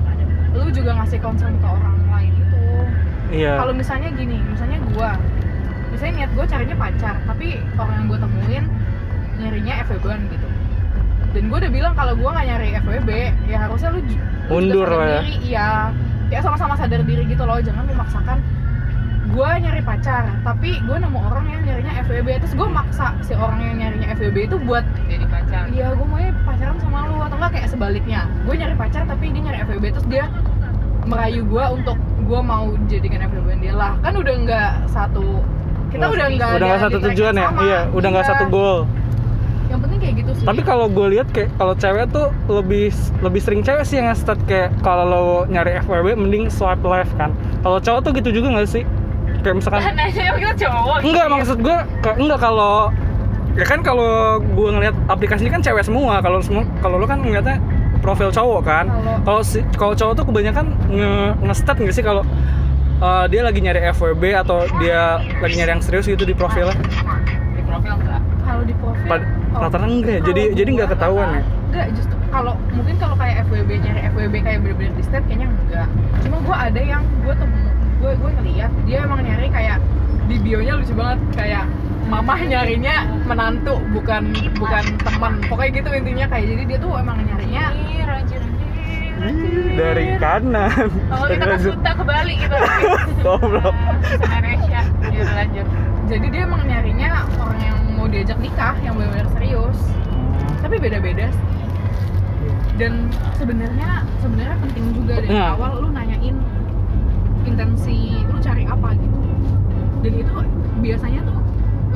lu juga ngasih concern ke orang lain itu. Iya. Kalau misalnya gini misalnya gua misalnya niat gua carinya pacar tapi orang yang gua temuin nyarinya FWB-an gitu dan gua udah bilang kalau gua nggak nyari FWB ya harusnya lu, lu Mundur lah ya. iya ya sama-sama sadar diri gitu loh jangan memaksakan gua nyari pacar tapi gua nemu orang yang nyarinya FWB terus gua maksa si orang yang nyarinya FWB itu buat jadi pacar Iya, gue maunya pacaran sama lu atau enggak kayak sebaliknya. Gue nyari pacar tapi dia nyari FWB terus dia merayu gue untuk gue mau jadikan FWB dia lah. Kan udah enggak satu kita Nggak- udah enggak udah nggak satu tujuan ya? iya udah nggak satu goal. Yang penting kayak gitu sih. tapi kalau gue lihat kayak kalau cewek tuh lebih lebih sering cewek sih yang nge-start kayak kalau lo nyari FWB mending swipe left kan. Kalau cowok tuh gitu juga nggak sih? Kayak misalkan nanya kita cowok enggak maksud gue enggak kalau ya kan kalau gue ngeliat aplikasi ini kan cewek semua. Kalau semua kalau lo kan ngeliatnya profil cowok kan. Kalau- kalau si kalau cowok tuh kebanyakan nge nge-stat nggak sih? Kalau uh, dia lagi nyari FWB atau dia lagi nyari yang serius gitu di profilnya? Di profil enggak kalau di profil Pad- oh, rata-rata enggak ya? jadi jadi nggak gua- ketahuan ya? Enggak, justru kalau mungkin kalau kayak FWB nyari FWB kayak bener-bener di state kayaknya enggak. Cuma gue ada yang gue temu gue gue ngeliat dia emang nyari kayak di bionya lucu banget kayak mamah nyarinya menantu bukan bukan teman. Pokoknya gitu intinya kayak jadi dia tuh emang nyarinya dari kanan. Kalau kita ke Suta ke Bali gitu Goblok. Indonesia ya lanjut. Jadi dia emang nyarinya orang yang mau diajak nikah yang benar-benar serius. Tapi beda-beda sih. dan sebenarnya sebenarnya penting juga dari Nah. awal lu nanyain intensi lu cari apa gitu. Dan itu biasanya tuh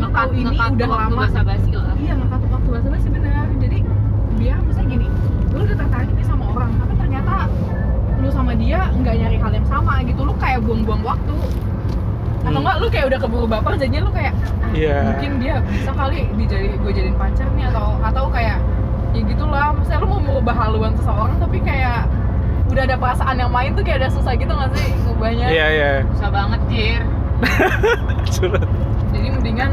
lu tahu ini udah lama. basa basi lah. Iya ngekatuk waktu bahasa basi benar jadi biar misalnya gini lu udah tertarik nih sama orang tapi ternyata lu sama dia nggak nyari hal yang sama gitu lu kayak buang-buang waktu atau Hmm. enggak lu kayak udah keburu baper jadinya lu kayak "Ah, Iya. mungkin dia bisa kali dijadi gue jadiin pacar nih atau atau kayak ya gitulah maksudnya lu mau merubah haluan seseorang tapi kayak udah ada perasaan yang main tuh kayak udah susah gitu gak sih ngubahnya iya iya susah banget jir Surat. jadi mendingan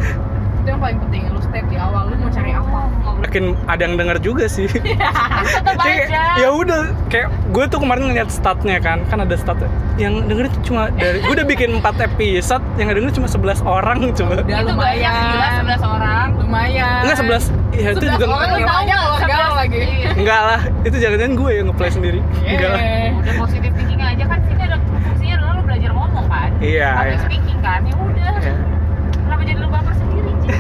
itu yang paling penting lu step di awal lu mau cari apa? Makin ada yang denger juga sih. Aja. ya udah kayak gue tuh kemarin ngeliat statnya kan kan ada stat yang dengerin tuh cuma dari gue udah bikin 4 episode yang dengerin cuma 11 orang coba. Udah itu banyak gila 11 orang. Lumayan. Enggak 11 ya itu 11 juga orang lu enggak, galau lagi? Iya. enggak lah itu jangan-jangan gue yang ngeplay sendiri. enggak lah. Eh, udah positif thinking aja kan sini ada fungsinya adalah lu belajar ngomong kan. Iya, public iya. speaking kan ya udah Ya. kenapa jadi lu baper sendiri Jir?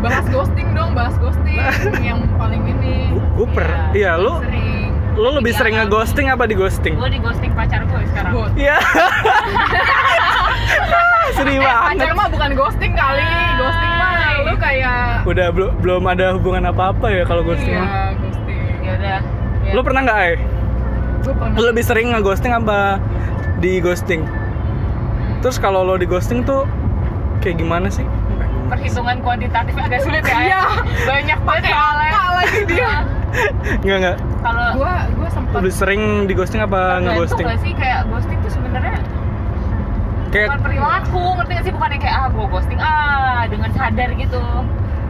Bahas ghosting dong bahas ghosting. Yang paling ini. Gue per iya lu sering. lu lebih Iya, sering kan? nge-ghosting apa di ghosting gue di ghosting pacar gue sekarang. Iya. Sedih Eh, banget. pacar mah bukan ghosting kali. Ghosting mah lu kayak udah belum belum ada hubungan apa apa ya kalau ghosting iya mah. ghosting. Ya udah. Ya. lu pernah nggak ay gue pernah. Lu lebih sering nge-ghosting apa di ghosting terus kalau lo di ghosting tuh kayak gimana sih perhitungan kuantitatif agak sulit ya Iya. banyak banget ya Angka lagi dia. Nggak nggak. Kalau gue gue sempet lebih sering di ghosting apa nge-ghosting gak sih? Kayak ghosting tuh sebenarnya kayak bukan perilaku ngerti gak sih? Bukan yang kayak ah gue ghosting ah dengan sadar gitu.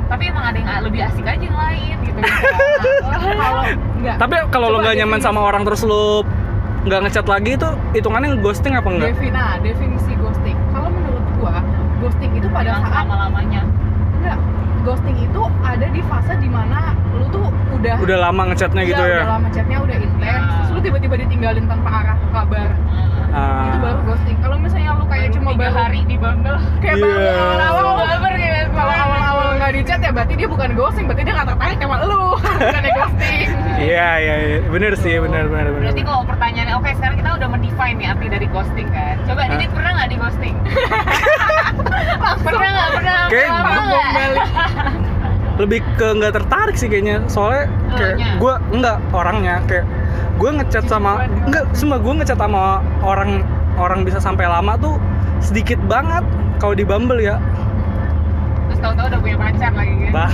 Tapi emang ada yang lebih asik aja yang lain gitu. Kalau enggak tapi kalau lo nggak nyaman sama orang terus lo nggak ngechat lagi itu hitungannya ghosting apa enggak Devi, nah definisi ghosting. Kalau menurut gua ghosting itu pada yang saat lama lamanya enggak ghosting itu ada di fase di mana lu tuh udah udah lama ngechatnya gitu udah, ya? udah lama chatnya udah intens Ah. terus lu tiba-tiba ditinggalin tanpa arah kabar Ah. itu baru ghosting. Kalau misalnya lu kayak cuma tiga hari di Bumble. Kayak baru awal-awal baper gitu kalau awal-awal nggak di chat ya berarti dia bukan ghosting berarti dia nggak tertarik sama lu. Bukan ghosting. Iya iya iya. Bener sih bener bener bener Berarti kalau pertanyaannya, oke sekarang kita udah mendefine nih arti dari ghosting kan. Coba Hah? Didit pernah nggak di ghosting? pernah nggak? Pernah? Kayak nggak? balik lebih ke nggak tertarik sih kayaknya. Soalnya kayak gue enggak orangnya kayak gue ngechat sama enggak semua gue ngechat sama orang orang bisa sampai lama tuh sedikit banget kalau di Bumble ya. Terus tahu-tahu udah punya pacar lagi kan? Bah.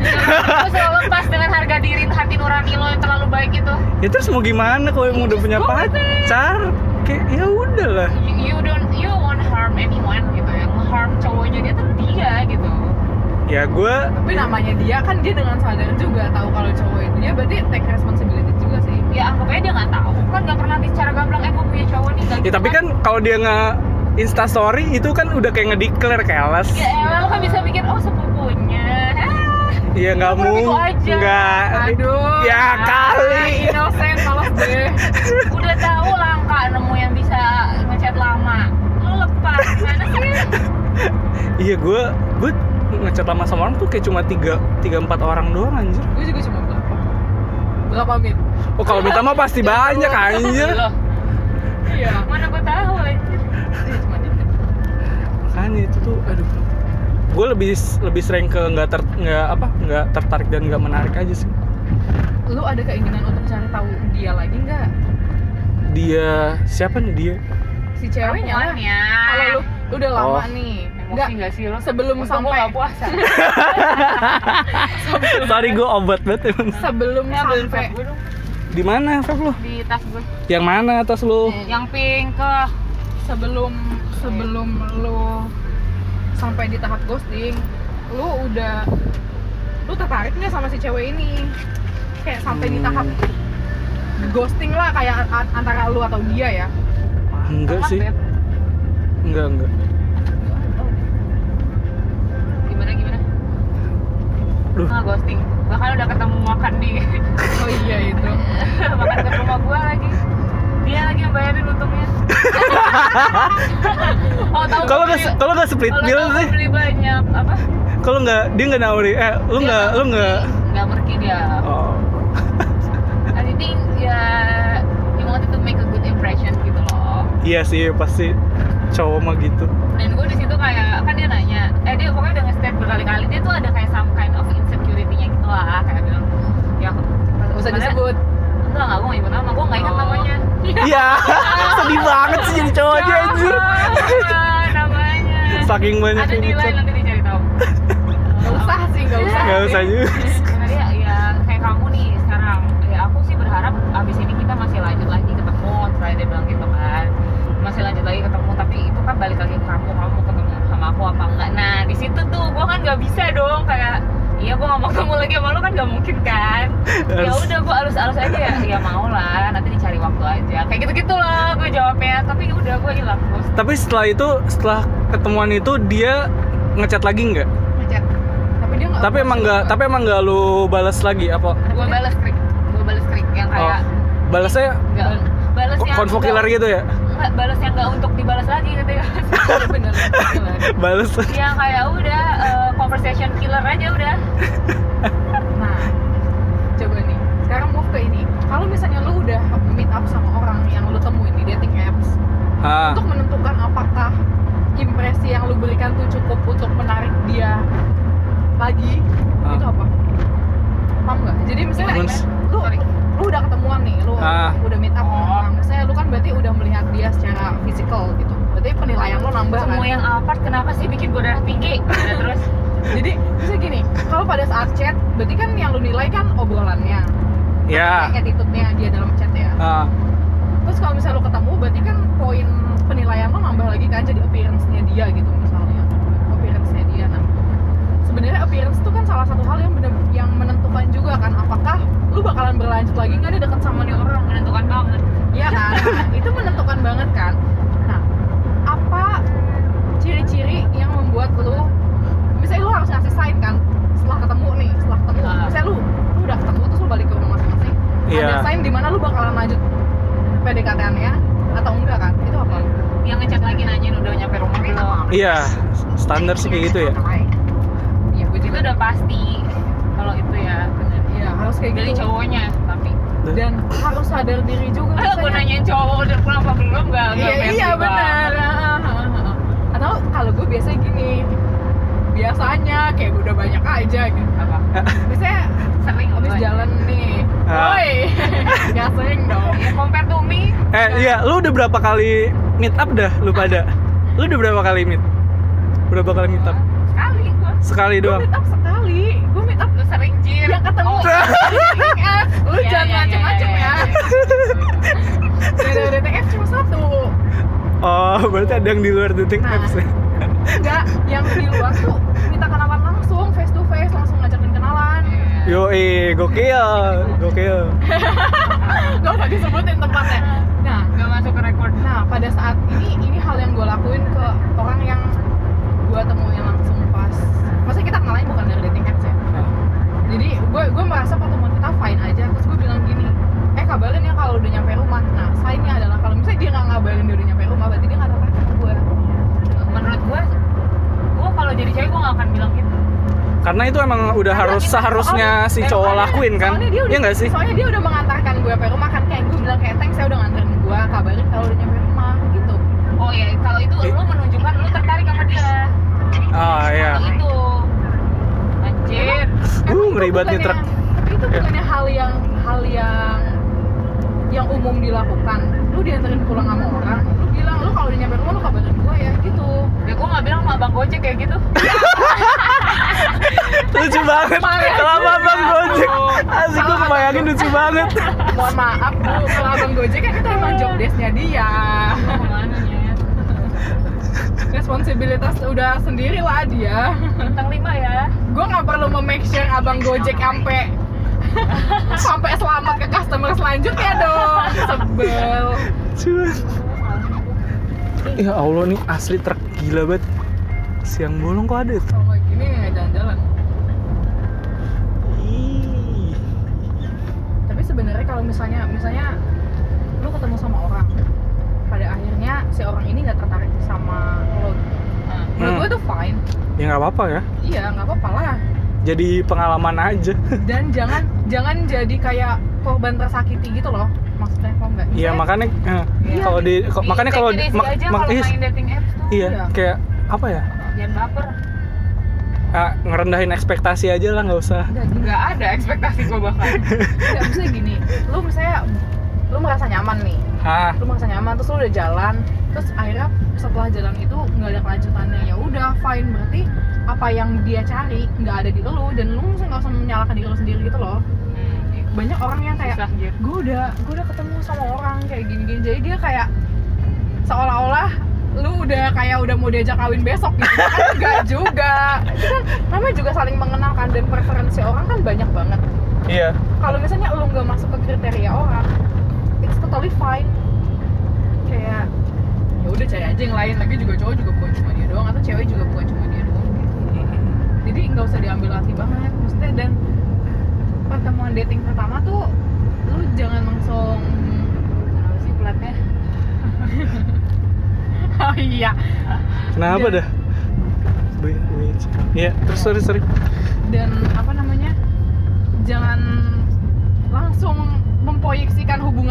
Terus selalu lepas dengan harga diri hati nurani lo yang terlalu baik itu. Ya terus mau gimana kalau yang udah punya pacar? Kayak ya udah lah. You, you don't, you won't harm anyone gitu ya. Harm cowoknya dia tuh dia gitu. Ya gue tapi namanya dia kan dia dengan sadar juga tahu kalau cowok itu dia berarti take responsibility juga sih Ya anggap aja dia nggak tahu Kan nggak pernah secara gamblang, eh gue Ya tapi kan kalau dia nge Insta story itu kan udah kayak nge-declare keles. ya emang lo kan bisa mikir oh sepupunya Iya nggak mungkin. aja? Nggak. Aduh. Ya kali. Innocent malas deh. udah tahu langka nemu yang bisa ngechat lama lo lepas gimana sih Iya gue gue ngechat lama sama orang tuh kayak cuma tiga tiga empat orang doang anjir. Gue juga cuma berapa? Berapa mit? Oh kalau minta mah pasti banyak anjir. Loh, Iya. mana gue tahu anjir Iya. Makanya itu tuh aduh. Gue lebih lebih sering ke nggak ter nggak apa nggak tertarik dan nggak menarik aja sih. Lu ada keinginan untuk cari tahu dia lagi nggak? Dia siapa nih dia? Si ceweknya lah. Kalau lu udah lama Oh. nih, emosi nggak sih lo sebelum Untung sampai- gua nggak puasa Sorry gue obat banget emang. sebelum ya belum sampai Di mana vape lu? di tas gue Yang mana atas lu? yang pink ke sebelum sebelum lu sampai di tahap ghosting, lu udah lu tertarik nggak sama si cewek ini? Kayak sampai di tahap ghosting lah kayak antara lu atau dia ya. Enggak sih. Beb. Enggak enggak. Duh. nggak ghosting bahkan udah ketemu makan di Oh iya itu. makan ke rumah gua lagi dia lagi yang bayarin untungnya oh Kalau nggak kalau nggak split bill sih. beli banyak apa Kalau nggak dia nggak nawari. Eh lu nggak lu nggak. nggak merki dia Oh. I think ya you wanted to make a good impression gitu loh Iya sih pasti cowok mah gitu. dan gue di situ kayak kan dia nanya eh dia pokoknya udah nge-state berkali-kali dia tuh ada kayak some kind of gitu lah kayak bilang ya Gak usah disebut. enggak enggak gue gak nyebut nama gue gak ingat Oh. namanya Iya. Sedih banget sih jadi cowoknya anjir. Namanya Saking banyak ada di line nanti dicari tahu Gak usah sih, gak usah. Nggak usah juga. Karena dia ya kayak kamu nih sekarang ya aku sih berharap abis ini kita masih lanjut lagi ketemu setelah dia bilang gitu kan masih lanjut lagi ketemu tapi itu kan balik lagi ke kamu kamu ketemu sama aku apa enggak nah di situ tuh gue kan nggak bisa dong kayak iya gue gak mau ketemu lagi sama lo kan gak mungkin kan ya Harus- udah gue alus alus aja ya ya mau lah nanti dicari waktu aja kayak gitu gitu loh gue jawabnya tapi udah gue hilang Tapi setelah itu setelah ketemuan itu dia ngechat lagi nggak? Ngechat. Tapi dia nggak. Tapi emang nggak tapi emang nggak lu balas lagi apa? gue balas krik gue balas krik yang Oh, kayak balasnya nggak balas yang konvo nggak- killer gitu ya? Enggak, balas yang enggak untuk dibalas lagi gitu ya bener. Balas. yang kayak udah eh, conversation killer aja udah Nah, coba nih. Sekarang move ke ini. Kalau misalnya lu udah meet up sama orang yang lu temuin di dating apps, Ah. untuk menentukan apakah impresi yang lu berikan tuh cukup untuk menarik dia lagi, Ah. itu apa? Paham nggak? Jadi misalnya lu Sorry. lu udah ketemuan nih, lu Ah. udah meet up Oh. Misalnya lu kan berarti udah melihat dia secara fisikal gitu. Berarti penilaian lu nambah kan? semua yang apart kenapa sih bikin gue darah tinggi terus Jadi bisa gini, kalau pada saat chat, berarti kan yang lu nilai kan obrolannya, Ya. kayak attitude-nya dia dalam chat ya. Ah. Terus kalau misalnya lu ketemu, berarti kan poin penilaian lu nambah lagi kan jadi appearance-nya dia gitu misalnya. Appearance-nya dia. Nah, sebenarnya appearance itu kan salah satu hal yang bener yang menentukan juga kan apakah lu bakalan berlanjut lagi nggak nih dekat sama nih orang. menentukan banget Iya kan? Nah, itu menentukan banget kan. Nah, apa ciri-ciri yang membuat lu misalnya lu harus ngasih sign kan setelah ketemu nih, setelah ketemu. Ah. Misalnya lu lu udah ketemu terus lu balik ke rumah masing-masing. Ada Iya. sign di mana lu bakalan lanjut PDKT-nya atau enggak kan? Itu apa? yang ngechat lagi nanyain udah nyampe rumah belum Iya. Standar sih kayak gitu ya. Iya, gue itu juga udah pasti kalau itu ya bener Iya, harus kayak dari gitu. cowoknya tapi Dan harus sadar diri juga. ah gue misalnya- nanyain cowok udah pulang apa belum gak Iya, iya benar. Atau kalau gue biasanya gini, biasanya kayak gue udah banyak aja gitu. apa Biasanya sering habis jalan nih, Ah. woi, gak sering dong. ya compare to me Eh iya, lu udah berapa kali meet up dah lu pada? Lu udah berapa kali meet? Berapa kali meet up? sekali gue Sekali Gue doang. meet up sekali, gue meet up lu sering jir yang ketemu Oh, di dating apps. Lu Iya, jangan iya, macem-macem iya, ya. Dari dating apps cuma satu. Oh, berarti ada yang di luar dating Nah. apps ya? Enggak, yang di luar tuh minta kenalan langsung, face to face, langsung ngajakin kenalan. Yo, eh, gokil, gokil. Gak usah disebutin tempatnya. Nah, Gak masuk ke record Nah, pada saat gue lakuin ke orang yang gue temuin langsung pas maksudnya kita kenalnya bukan dari dating apps ya jadi gue gue merasa pertemuan kita fine aja terus gue bilang gini eh kabarin ya kalau udah nyampe rumah nah sign-nya adalah kalau misalnya dia nggak ngabarin dia udah nyampe rumah berarti dia nggak menurut gue gue kalau jadi cewek gue gak akan bilang gitu. Karena itu emang udah Karena harus seharusnya soalnya- si cowok soalnya- lakuin kan? soalnya dia udah, Iya nggak sih? soalnya dia udah mengantarkan gue sampai rumah kan. Kayak gue bilang kayak thanks saya udah nganterin gue kabarin kalau udah nyampe rumah gitu. Oh ya kalau itu Eh. lu menunjukkan lu tertarik sama dia. Ah iya. itu. Anjir. Uh, ngeri banget nih truk. tapi itu Iya. bukannya hal yang hal yang yang umum dilakukan. Lu dianterin pulang sama orang lu bilang lu kalau udah nyampe rumah lu kabarin ya gitu. Ya gue gak bilang sama abang gojek kayak gitu. Lucu banget. Kenapa bang gojek. Asik gue kebayangin lucu banget. Mohon maaf bu. Kalau abang gojek kan itu emang job desk-nya dia. Ya responsibilitas udah sendiri lah dia. Bintang lima ya. Gue nggak perlu memake sure abang gojek sampai sampai selamat ke customer selanjutnya dong. Sebel. Cuman. Ya Allah nih asli truk gila banget. Siang bolong kok ada? Kalau kayak gini nggak jalan-jalan tapi sebenarnya kalau misalnya misalnya lu ketemu sama orang pada akhirnya si orang ini nggak tertarik sama lo. Menurut Hmm. gue tuh fine. Ya nggak apa-apa ya. Iya nggak apa-apa lah. Jadi pengalaman aja. Dan jangan jangan jadi kayak korban tersakiti gitu loh maksudnya kok nggak Iya Misalnya, makanya eh, Iya. kalau di makanya kalau di- mak- aja mak- kalau iya, main dating apps tuh. iya Iya. kayak apa ya? Jangan baper. Ah, ngerendahin ekspektasi aja lah nggak usah. Nggak ada ekspektasi gue bahkan nggak misalnya gini lu misalnya lu merasa nyaman nih. Ah lu merasa nyaman terus lu udah jalan terus akhirnya setelah jalan itu nggak ada kelanjutannya. Ya udah fine. Berarti apa yang dia cari nggak ada di lu dan lu nggak usah menyalahkan diri lu sendiri gitu loh banyak orang yang kayak susah gue udah gue udah ketemu sama orang kayak gini gini jadi dia kayak seolah-olah lu udah kayak udah mau diajak kawin besok gitu. Kan enggak juga. Kan namanya juga saling mengenalkan dan preferensi orang kan banyak banget. Iya. Kalau misalnya lu nggak masuk ke kriteria orang it's totally fine. Kayak ya udah cari aja yang lain. Lagi juga cowok juga bukan cuma dia doang atau cewek juga bukan cuma dia doang gitu. Jadi nggak usah diambil hati banget. Maksudnya dan pertemuan dating pertama tuh lu jangan langsung kenapa sih platnya oh iya kenapa Dan- dah. Iya, terus sorry sorry. dan apa namanya jangan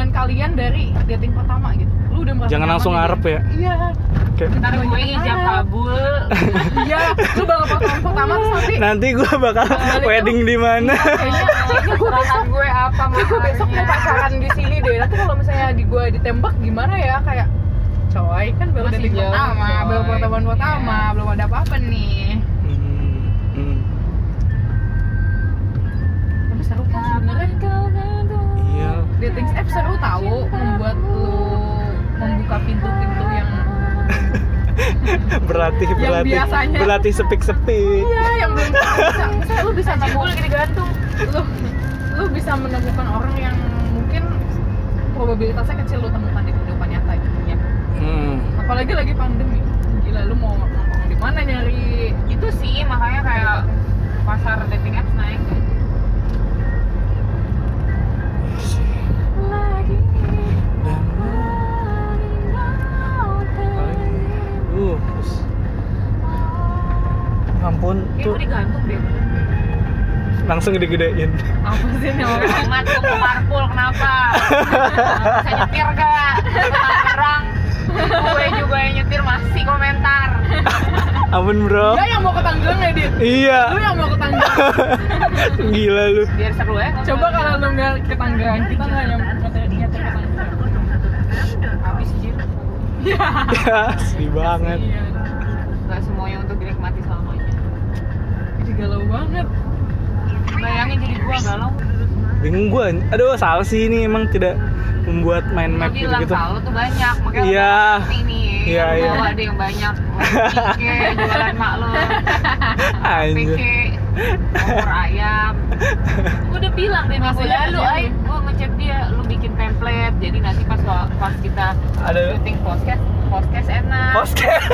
hubungan kalian dari dating pertama gitu. Lu udah merasa Jangan langsung nih, ngarep ya. iya. Kayak ntar gue ijab kabul. Iya lu bakal pertemuan pertama terus nanti nanti gua bakal Balik wedding di mana? kayaknya kayaknya gue gue apa gue besok mau pacaran di sini deh. Nanti kalau misalnya di gue ditembak gimana ya? Kayak coy kan baru jauh, pertama baru pertemuan pertama Iya. belum ada apa-apa nih. Hmm, hmm. tapi seru kan sebenarnya. Iya. Dating app seru tahu membuat lu membuka pintu-pintu yang berlatih Yang berlatih biasanya- berlatih sepik sepik. iya yang belum bisa. Misalnya lu bisa nemu lagi digantung lu lu bisa menemukan orang yang mungkin probabilitasnya kecil lu temukan di kehidupan nyata gitu ya. Hmm. apalagi lagi pandemi. Gila lu mau nongkrong di mana nyari? Itu sih makanya kayak pasar dating apps naik. Kan Uh. Ampun Kayak tuh digantung deh langsung digedein. apa sih nih orang mau carpool kenapa? Bisa nyetir gak? Orang Gue juga yang nyetir masih komentar Ampun bro. dia yang mau ke Tangerang ya dit Iya. lu yang mau ke Tangerang Gila lu. Biar seru ya coba kalau lu nggak ke Tangerang kita nggak nyetir nyetir ke Tangerang Habis jir iya Ya, asli banget. Iya. Gak semuanya untuk dinikmati selamanya jadi galau banget Bayangin jadi gue galau Bingung gua. Aduh, salah sih ini emang tidak membuat mind Gue map gitu-gitu. kalau tuh banyak Makanya Iya. nih Iya, iya. bawa ada yang banyak Pike, jualan mak lo Anjir. Pike, opor ayam Gue udah bilang deh minggu lalu ay Gue ngechat dia, lu bikin template jadi nanti pas pas kita Ada syuting podcast podcast enak podcast.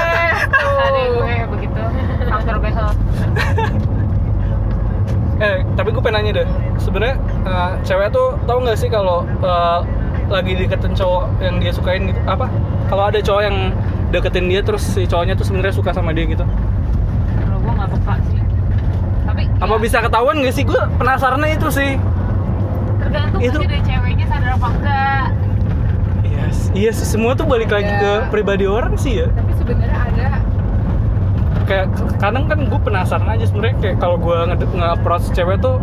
ada gue begitu faktor behel Eh, tapi gue pengen nanya deh. Sebenarnya eh, cewek tuh tahu nggak sih kalau eh, lagi deketin cowok yang dia sukain gitu? Apa? Kalau ada cowok yang deketin dia terus si cowoknya tuh sebenarnya suka sama dia gitu. kalau gue nggak peka sih tapi Apa ya, bisa ketahuan gak sih? Gue penasarannya itu sih. tergantung itu- dari ceweknya sadar apa enggak Iya, yes. iya sih. Semua tuh balik lagi ke Iya. pribadi orang sih ya. tapi sebenarnya ada Kayak kadang kan gue penasaran aja sebenarnya kayak kalau gue nge, nge-approach cewek tuh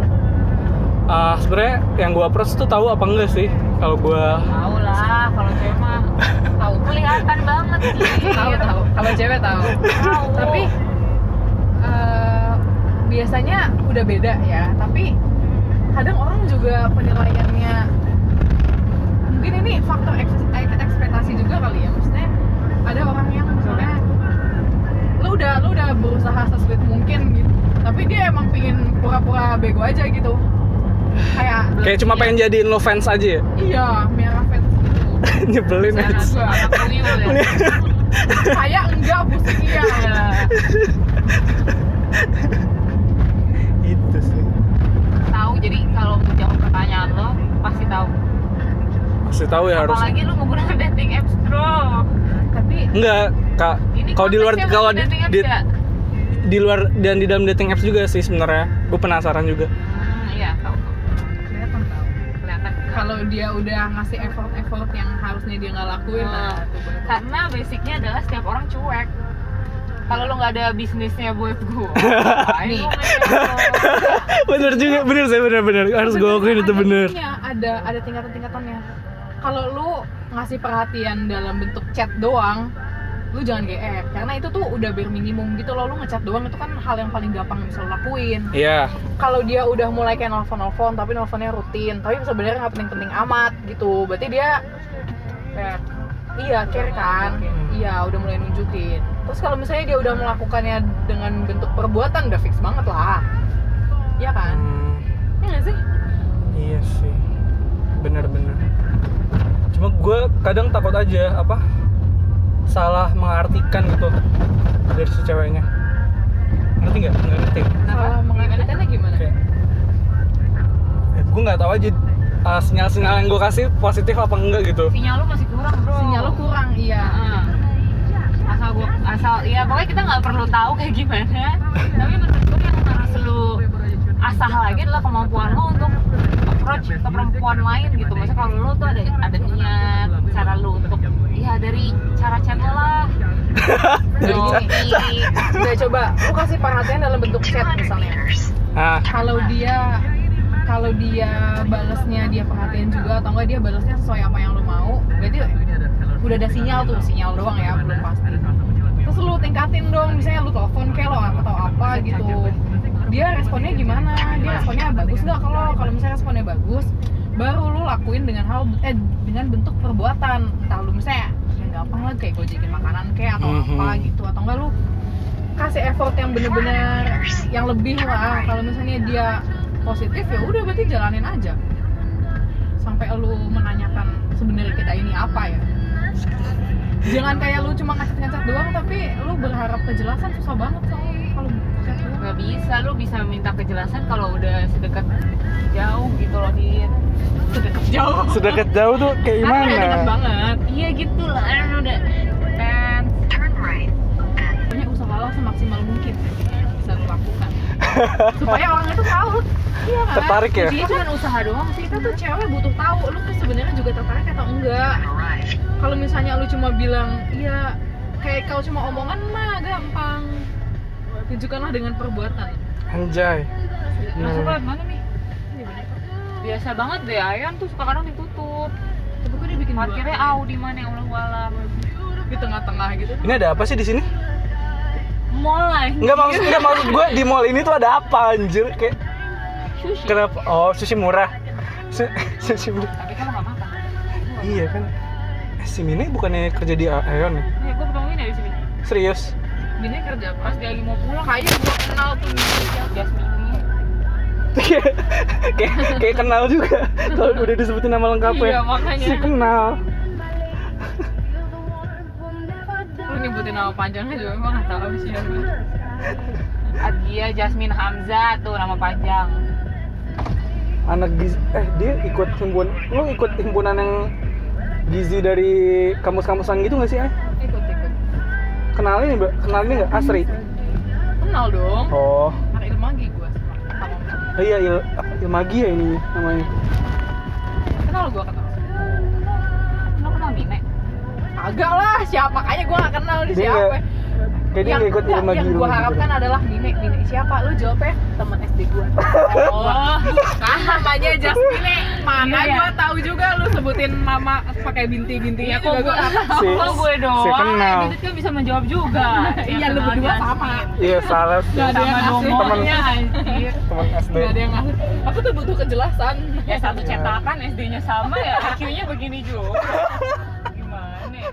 ah, sebenarnya yang gue approach tuh tahu apa enggak sih kalau gue tahu lah kalau cewek mah tahu kelihatan banget sih. Tahu tahu kalau cewek tahu Tahu. tapi eh, biasanya udah beda ya. Tapi kadang orang juga penilaiannya mungkin ini faktor eks- ek- ekspektasi juga kali ya. Maksudnya ada orang yang misalnya lu udah lu udah berusaha sesweet mungkin gitu. Tapi dia emang pingin pura-pura bego aja gitu kayak kayak cuma pengen jadiin lo fans aja ya? Iya Mira fans gitu. Nyebelin aja ya. saya enggak pusing iya Ya. itu sih. Tahu jadi kalau menjawab pertanyaan lo pasti tahu. Masih tahu ya harus. Apalagi lu menggunakan dating apps bro. Tapi enggak kak. Kalau di luar kalau di, di, ya? di luar dan di dalam dating apps juga sih sebenarnya. Gue penasaran juga kalau dia udah ngasih effort-effort yang harusnya dia nggak lakuin Hmm. nah itu karena basicnya adalah setiap orang cuek. Kalau lo nggak ada bisnisnya buat gue Nih. bener juga bener saya bener bener. Harus gue akuin itu Sebenarnya bener. ada ada ada tingkatan-tingkatannya. Kalau lu ngasih perhatian dalam bentuk chat doang lu jangan GR karena itu tuh udah bare minimum gitu loh lu ngechat doang itu kan hal yang paling gampang yang bisa lu lakuin. Iya. Kalau dia udah mulai kayak nelfon-nelfon tapi nelfonnya rutin tapi sebenarnya nggak penting-penting amat gitu berarti dia Fair. iya care kan? Oke. iya udah mulai nunjukin. Terus kalau misalnya dia udah melakukannya dengan bentuk perbuatan udah fix banget lah. Iya kan? Hmm, iya nggak sih? Iya sih. Bener bener cuma gue kadang takut aja apa salah mengartikan gitu dari si ceweknya. Ngerti nggak? Nggak ngerti. Salah mengartikannya gimana? Kayak eh, gue nggak tahu aja uh, sinyal-sinyal yang gue kasih positif apa enggak gitu. Sinyal lo masih kurang bro. Sinyal lu kurang iya. Heeh. asal gua asal ya pokoknya kita nggak perlu tahu kayak gimana. Tapi menurut gue yang harus lu asah lagi adalah kemampuan lo untuk approach ke perempuan lain gitu. Maksudnya kalau lo tuh ada ada niat cara lu untuk ya dari cara chat lo lah. Dari Dari gini. udah coba lu kasih perhatian dalam bentuk chat misalnya. Ah. Kalau dia kalau dia balesnya dia perhatian juga atau enggak dia balesnya sesuai apa yang lu mau berarti udah ada sinyal tuh sinyal doang ya belum pasti. Terus lu tingkatin dong misalnya lu telepon kayak lo atau apa gitu. Dia responnya gimana? Dia responnya bagus nggak kalau kalau misalnya responnya bagus baru lu lakuin dengan hal eh dengan bentuk perbuatan. Entah lu misalnya gampang lah kayak gojekin makanan kayak atau Mhm. apa gitu. Atau enggak lu kasih effort yang bener-bener yang lebih lah. Kalau misalnya dia positif ya udah berarti jalanin aja. Sampai lu menanyakan sebenarnya kita ini apa ya. Jangan kayak lu cuma ngechat-ngechat doang tapi lu berharap kejelasan susah banget soalnya nggak bisa. Lu bisa minta kejelasan kalau udah sedekat jauh gitu loh di sedekat jauh. Sedekat jauh tuh kayak Kan udah deket gimana banget. Iya gitu lah. Udah kan pokoknya usahalah semaksimal mungkin bisa lu lakukan. Supaya orang itu tahu. Iya kan? Tertarik ya? kuncinya cuma usaha doang sih. Kita tuh cewek butuh tahu lu tuh sebenarnya juga tertarik atau enggak. Kalau misalnya lu cuma bilang iya kayak kalau cuma omongan mah gampang tunjukkanlah dengan perbuatan. Anjay. Masuk Hmm. lewat mana nih biasa banget deh Ayan tuh suka kadang ditutup. Tapi kok dia bikin dua? parkirnya kali? Audi mana yang ulang alam di tengah-tengah gitu. Ini ada apa sih di sini? Mall lah Enggak maksud enggak maksud gue di mall ini tuh ada apa anjir? Kayak sushi. kenapa? Oh sushi murah. Su- sushi murah. Tapi kan nggak makan. Iya kan. Eh, si Mine bukannya kerja di Aeon ya? Iya, gue ketemuin ya di sini. serius Bini kerja apa? Pas dia lagi mau pulang, Kayaknya gua kenal tuh Jasmine. kayak kayak kayak kenal juga kalau udah disebutin nama lengkapnya Iya, makanya. si kenal Lu nyebutin nama panjangnya juga gue nggak tahu siapa. Adia Jasmine Hamzah tuh nama panjang anak gizi eh dia ikut himpunan lu ikut himpunan yang gizi dari kampus-kampusan gitu nggak sih eh? Kenal ini Mbak? kenal ini nggak Asri Kenal dong. oh Anak ilmagi gue. Oh iya il ilmagi ya ini namanya Kenal gue kenal. Lo kenal Mine? Agak lah, siapa makanya gue gak kenal di siapa. Nggak- kayak dia nggak ikut enggak, ilmagi yang gue harapkan adalah Mine, Mine siapa? Lu jawabnya temen SD gue. Oh, Kan namanya Jasmine. Mana Iya, iya. gue tahu juga lu sebutin nama pakai binti-bintinya ya kok gue, Si- kok gue doang? si kenal. Didit kan bisa menjawab juga. Iya, lu berdua sama. iya salah sih Nggak ada yang ngasih. nomornya anjir. teman SD Gak ada yang ngasih. Aku tuh butuh kejelasan. Ya satu cetakan SD-nya sama ya IQ-nya begini juga. Gimana? ya?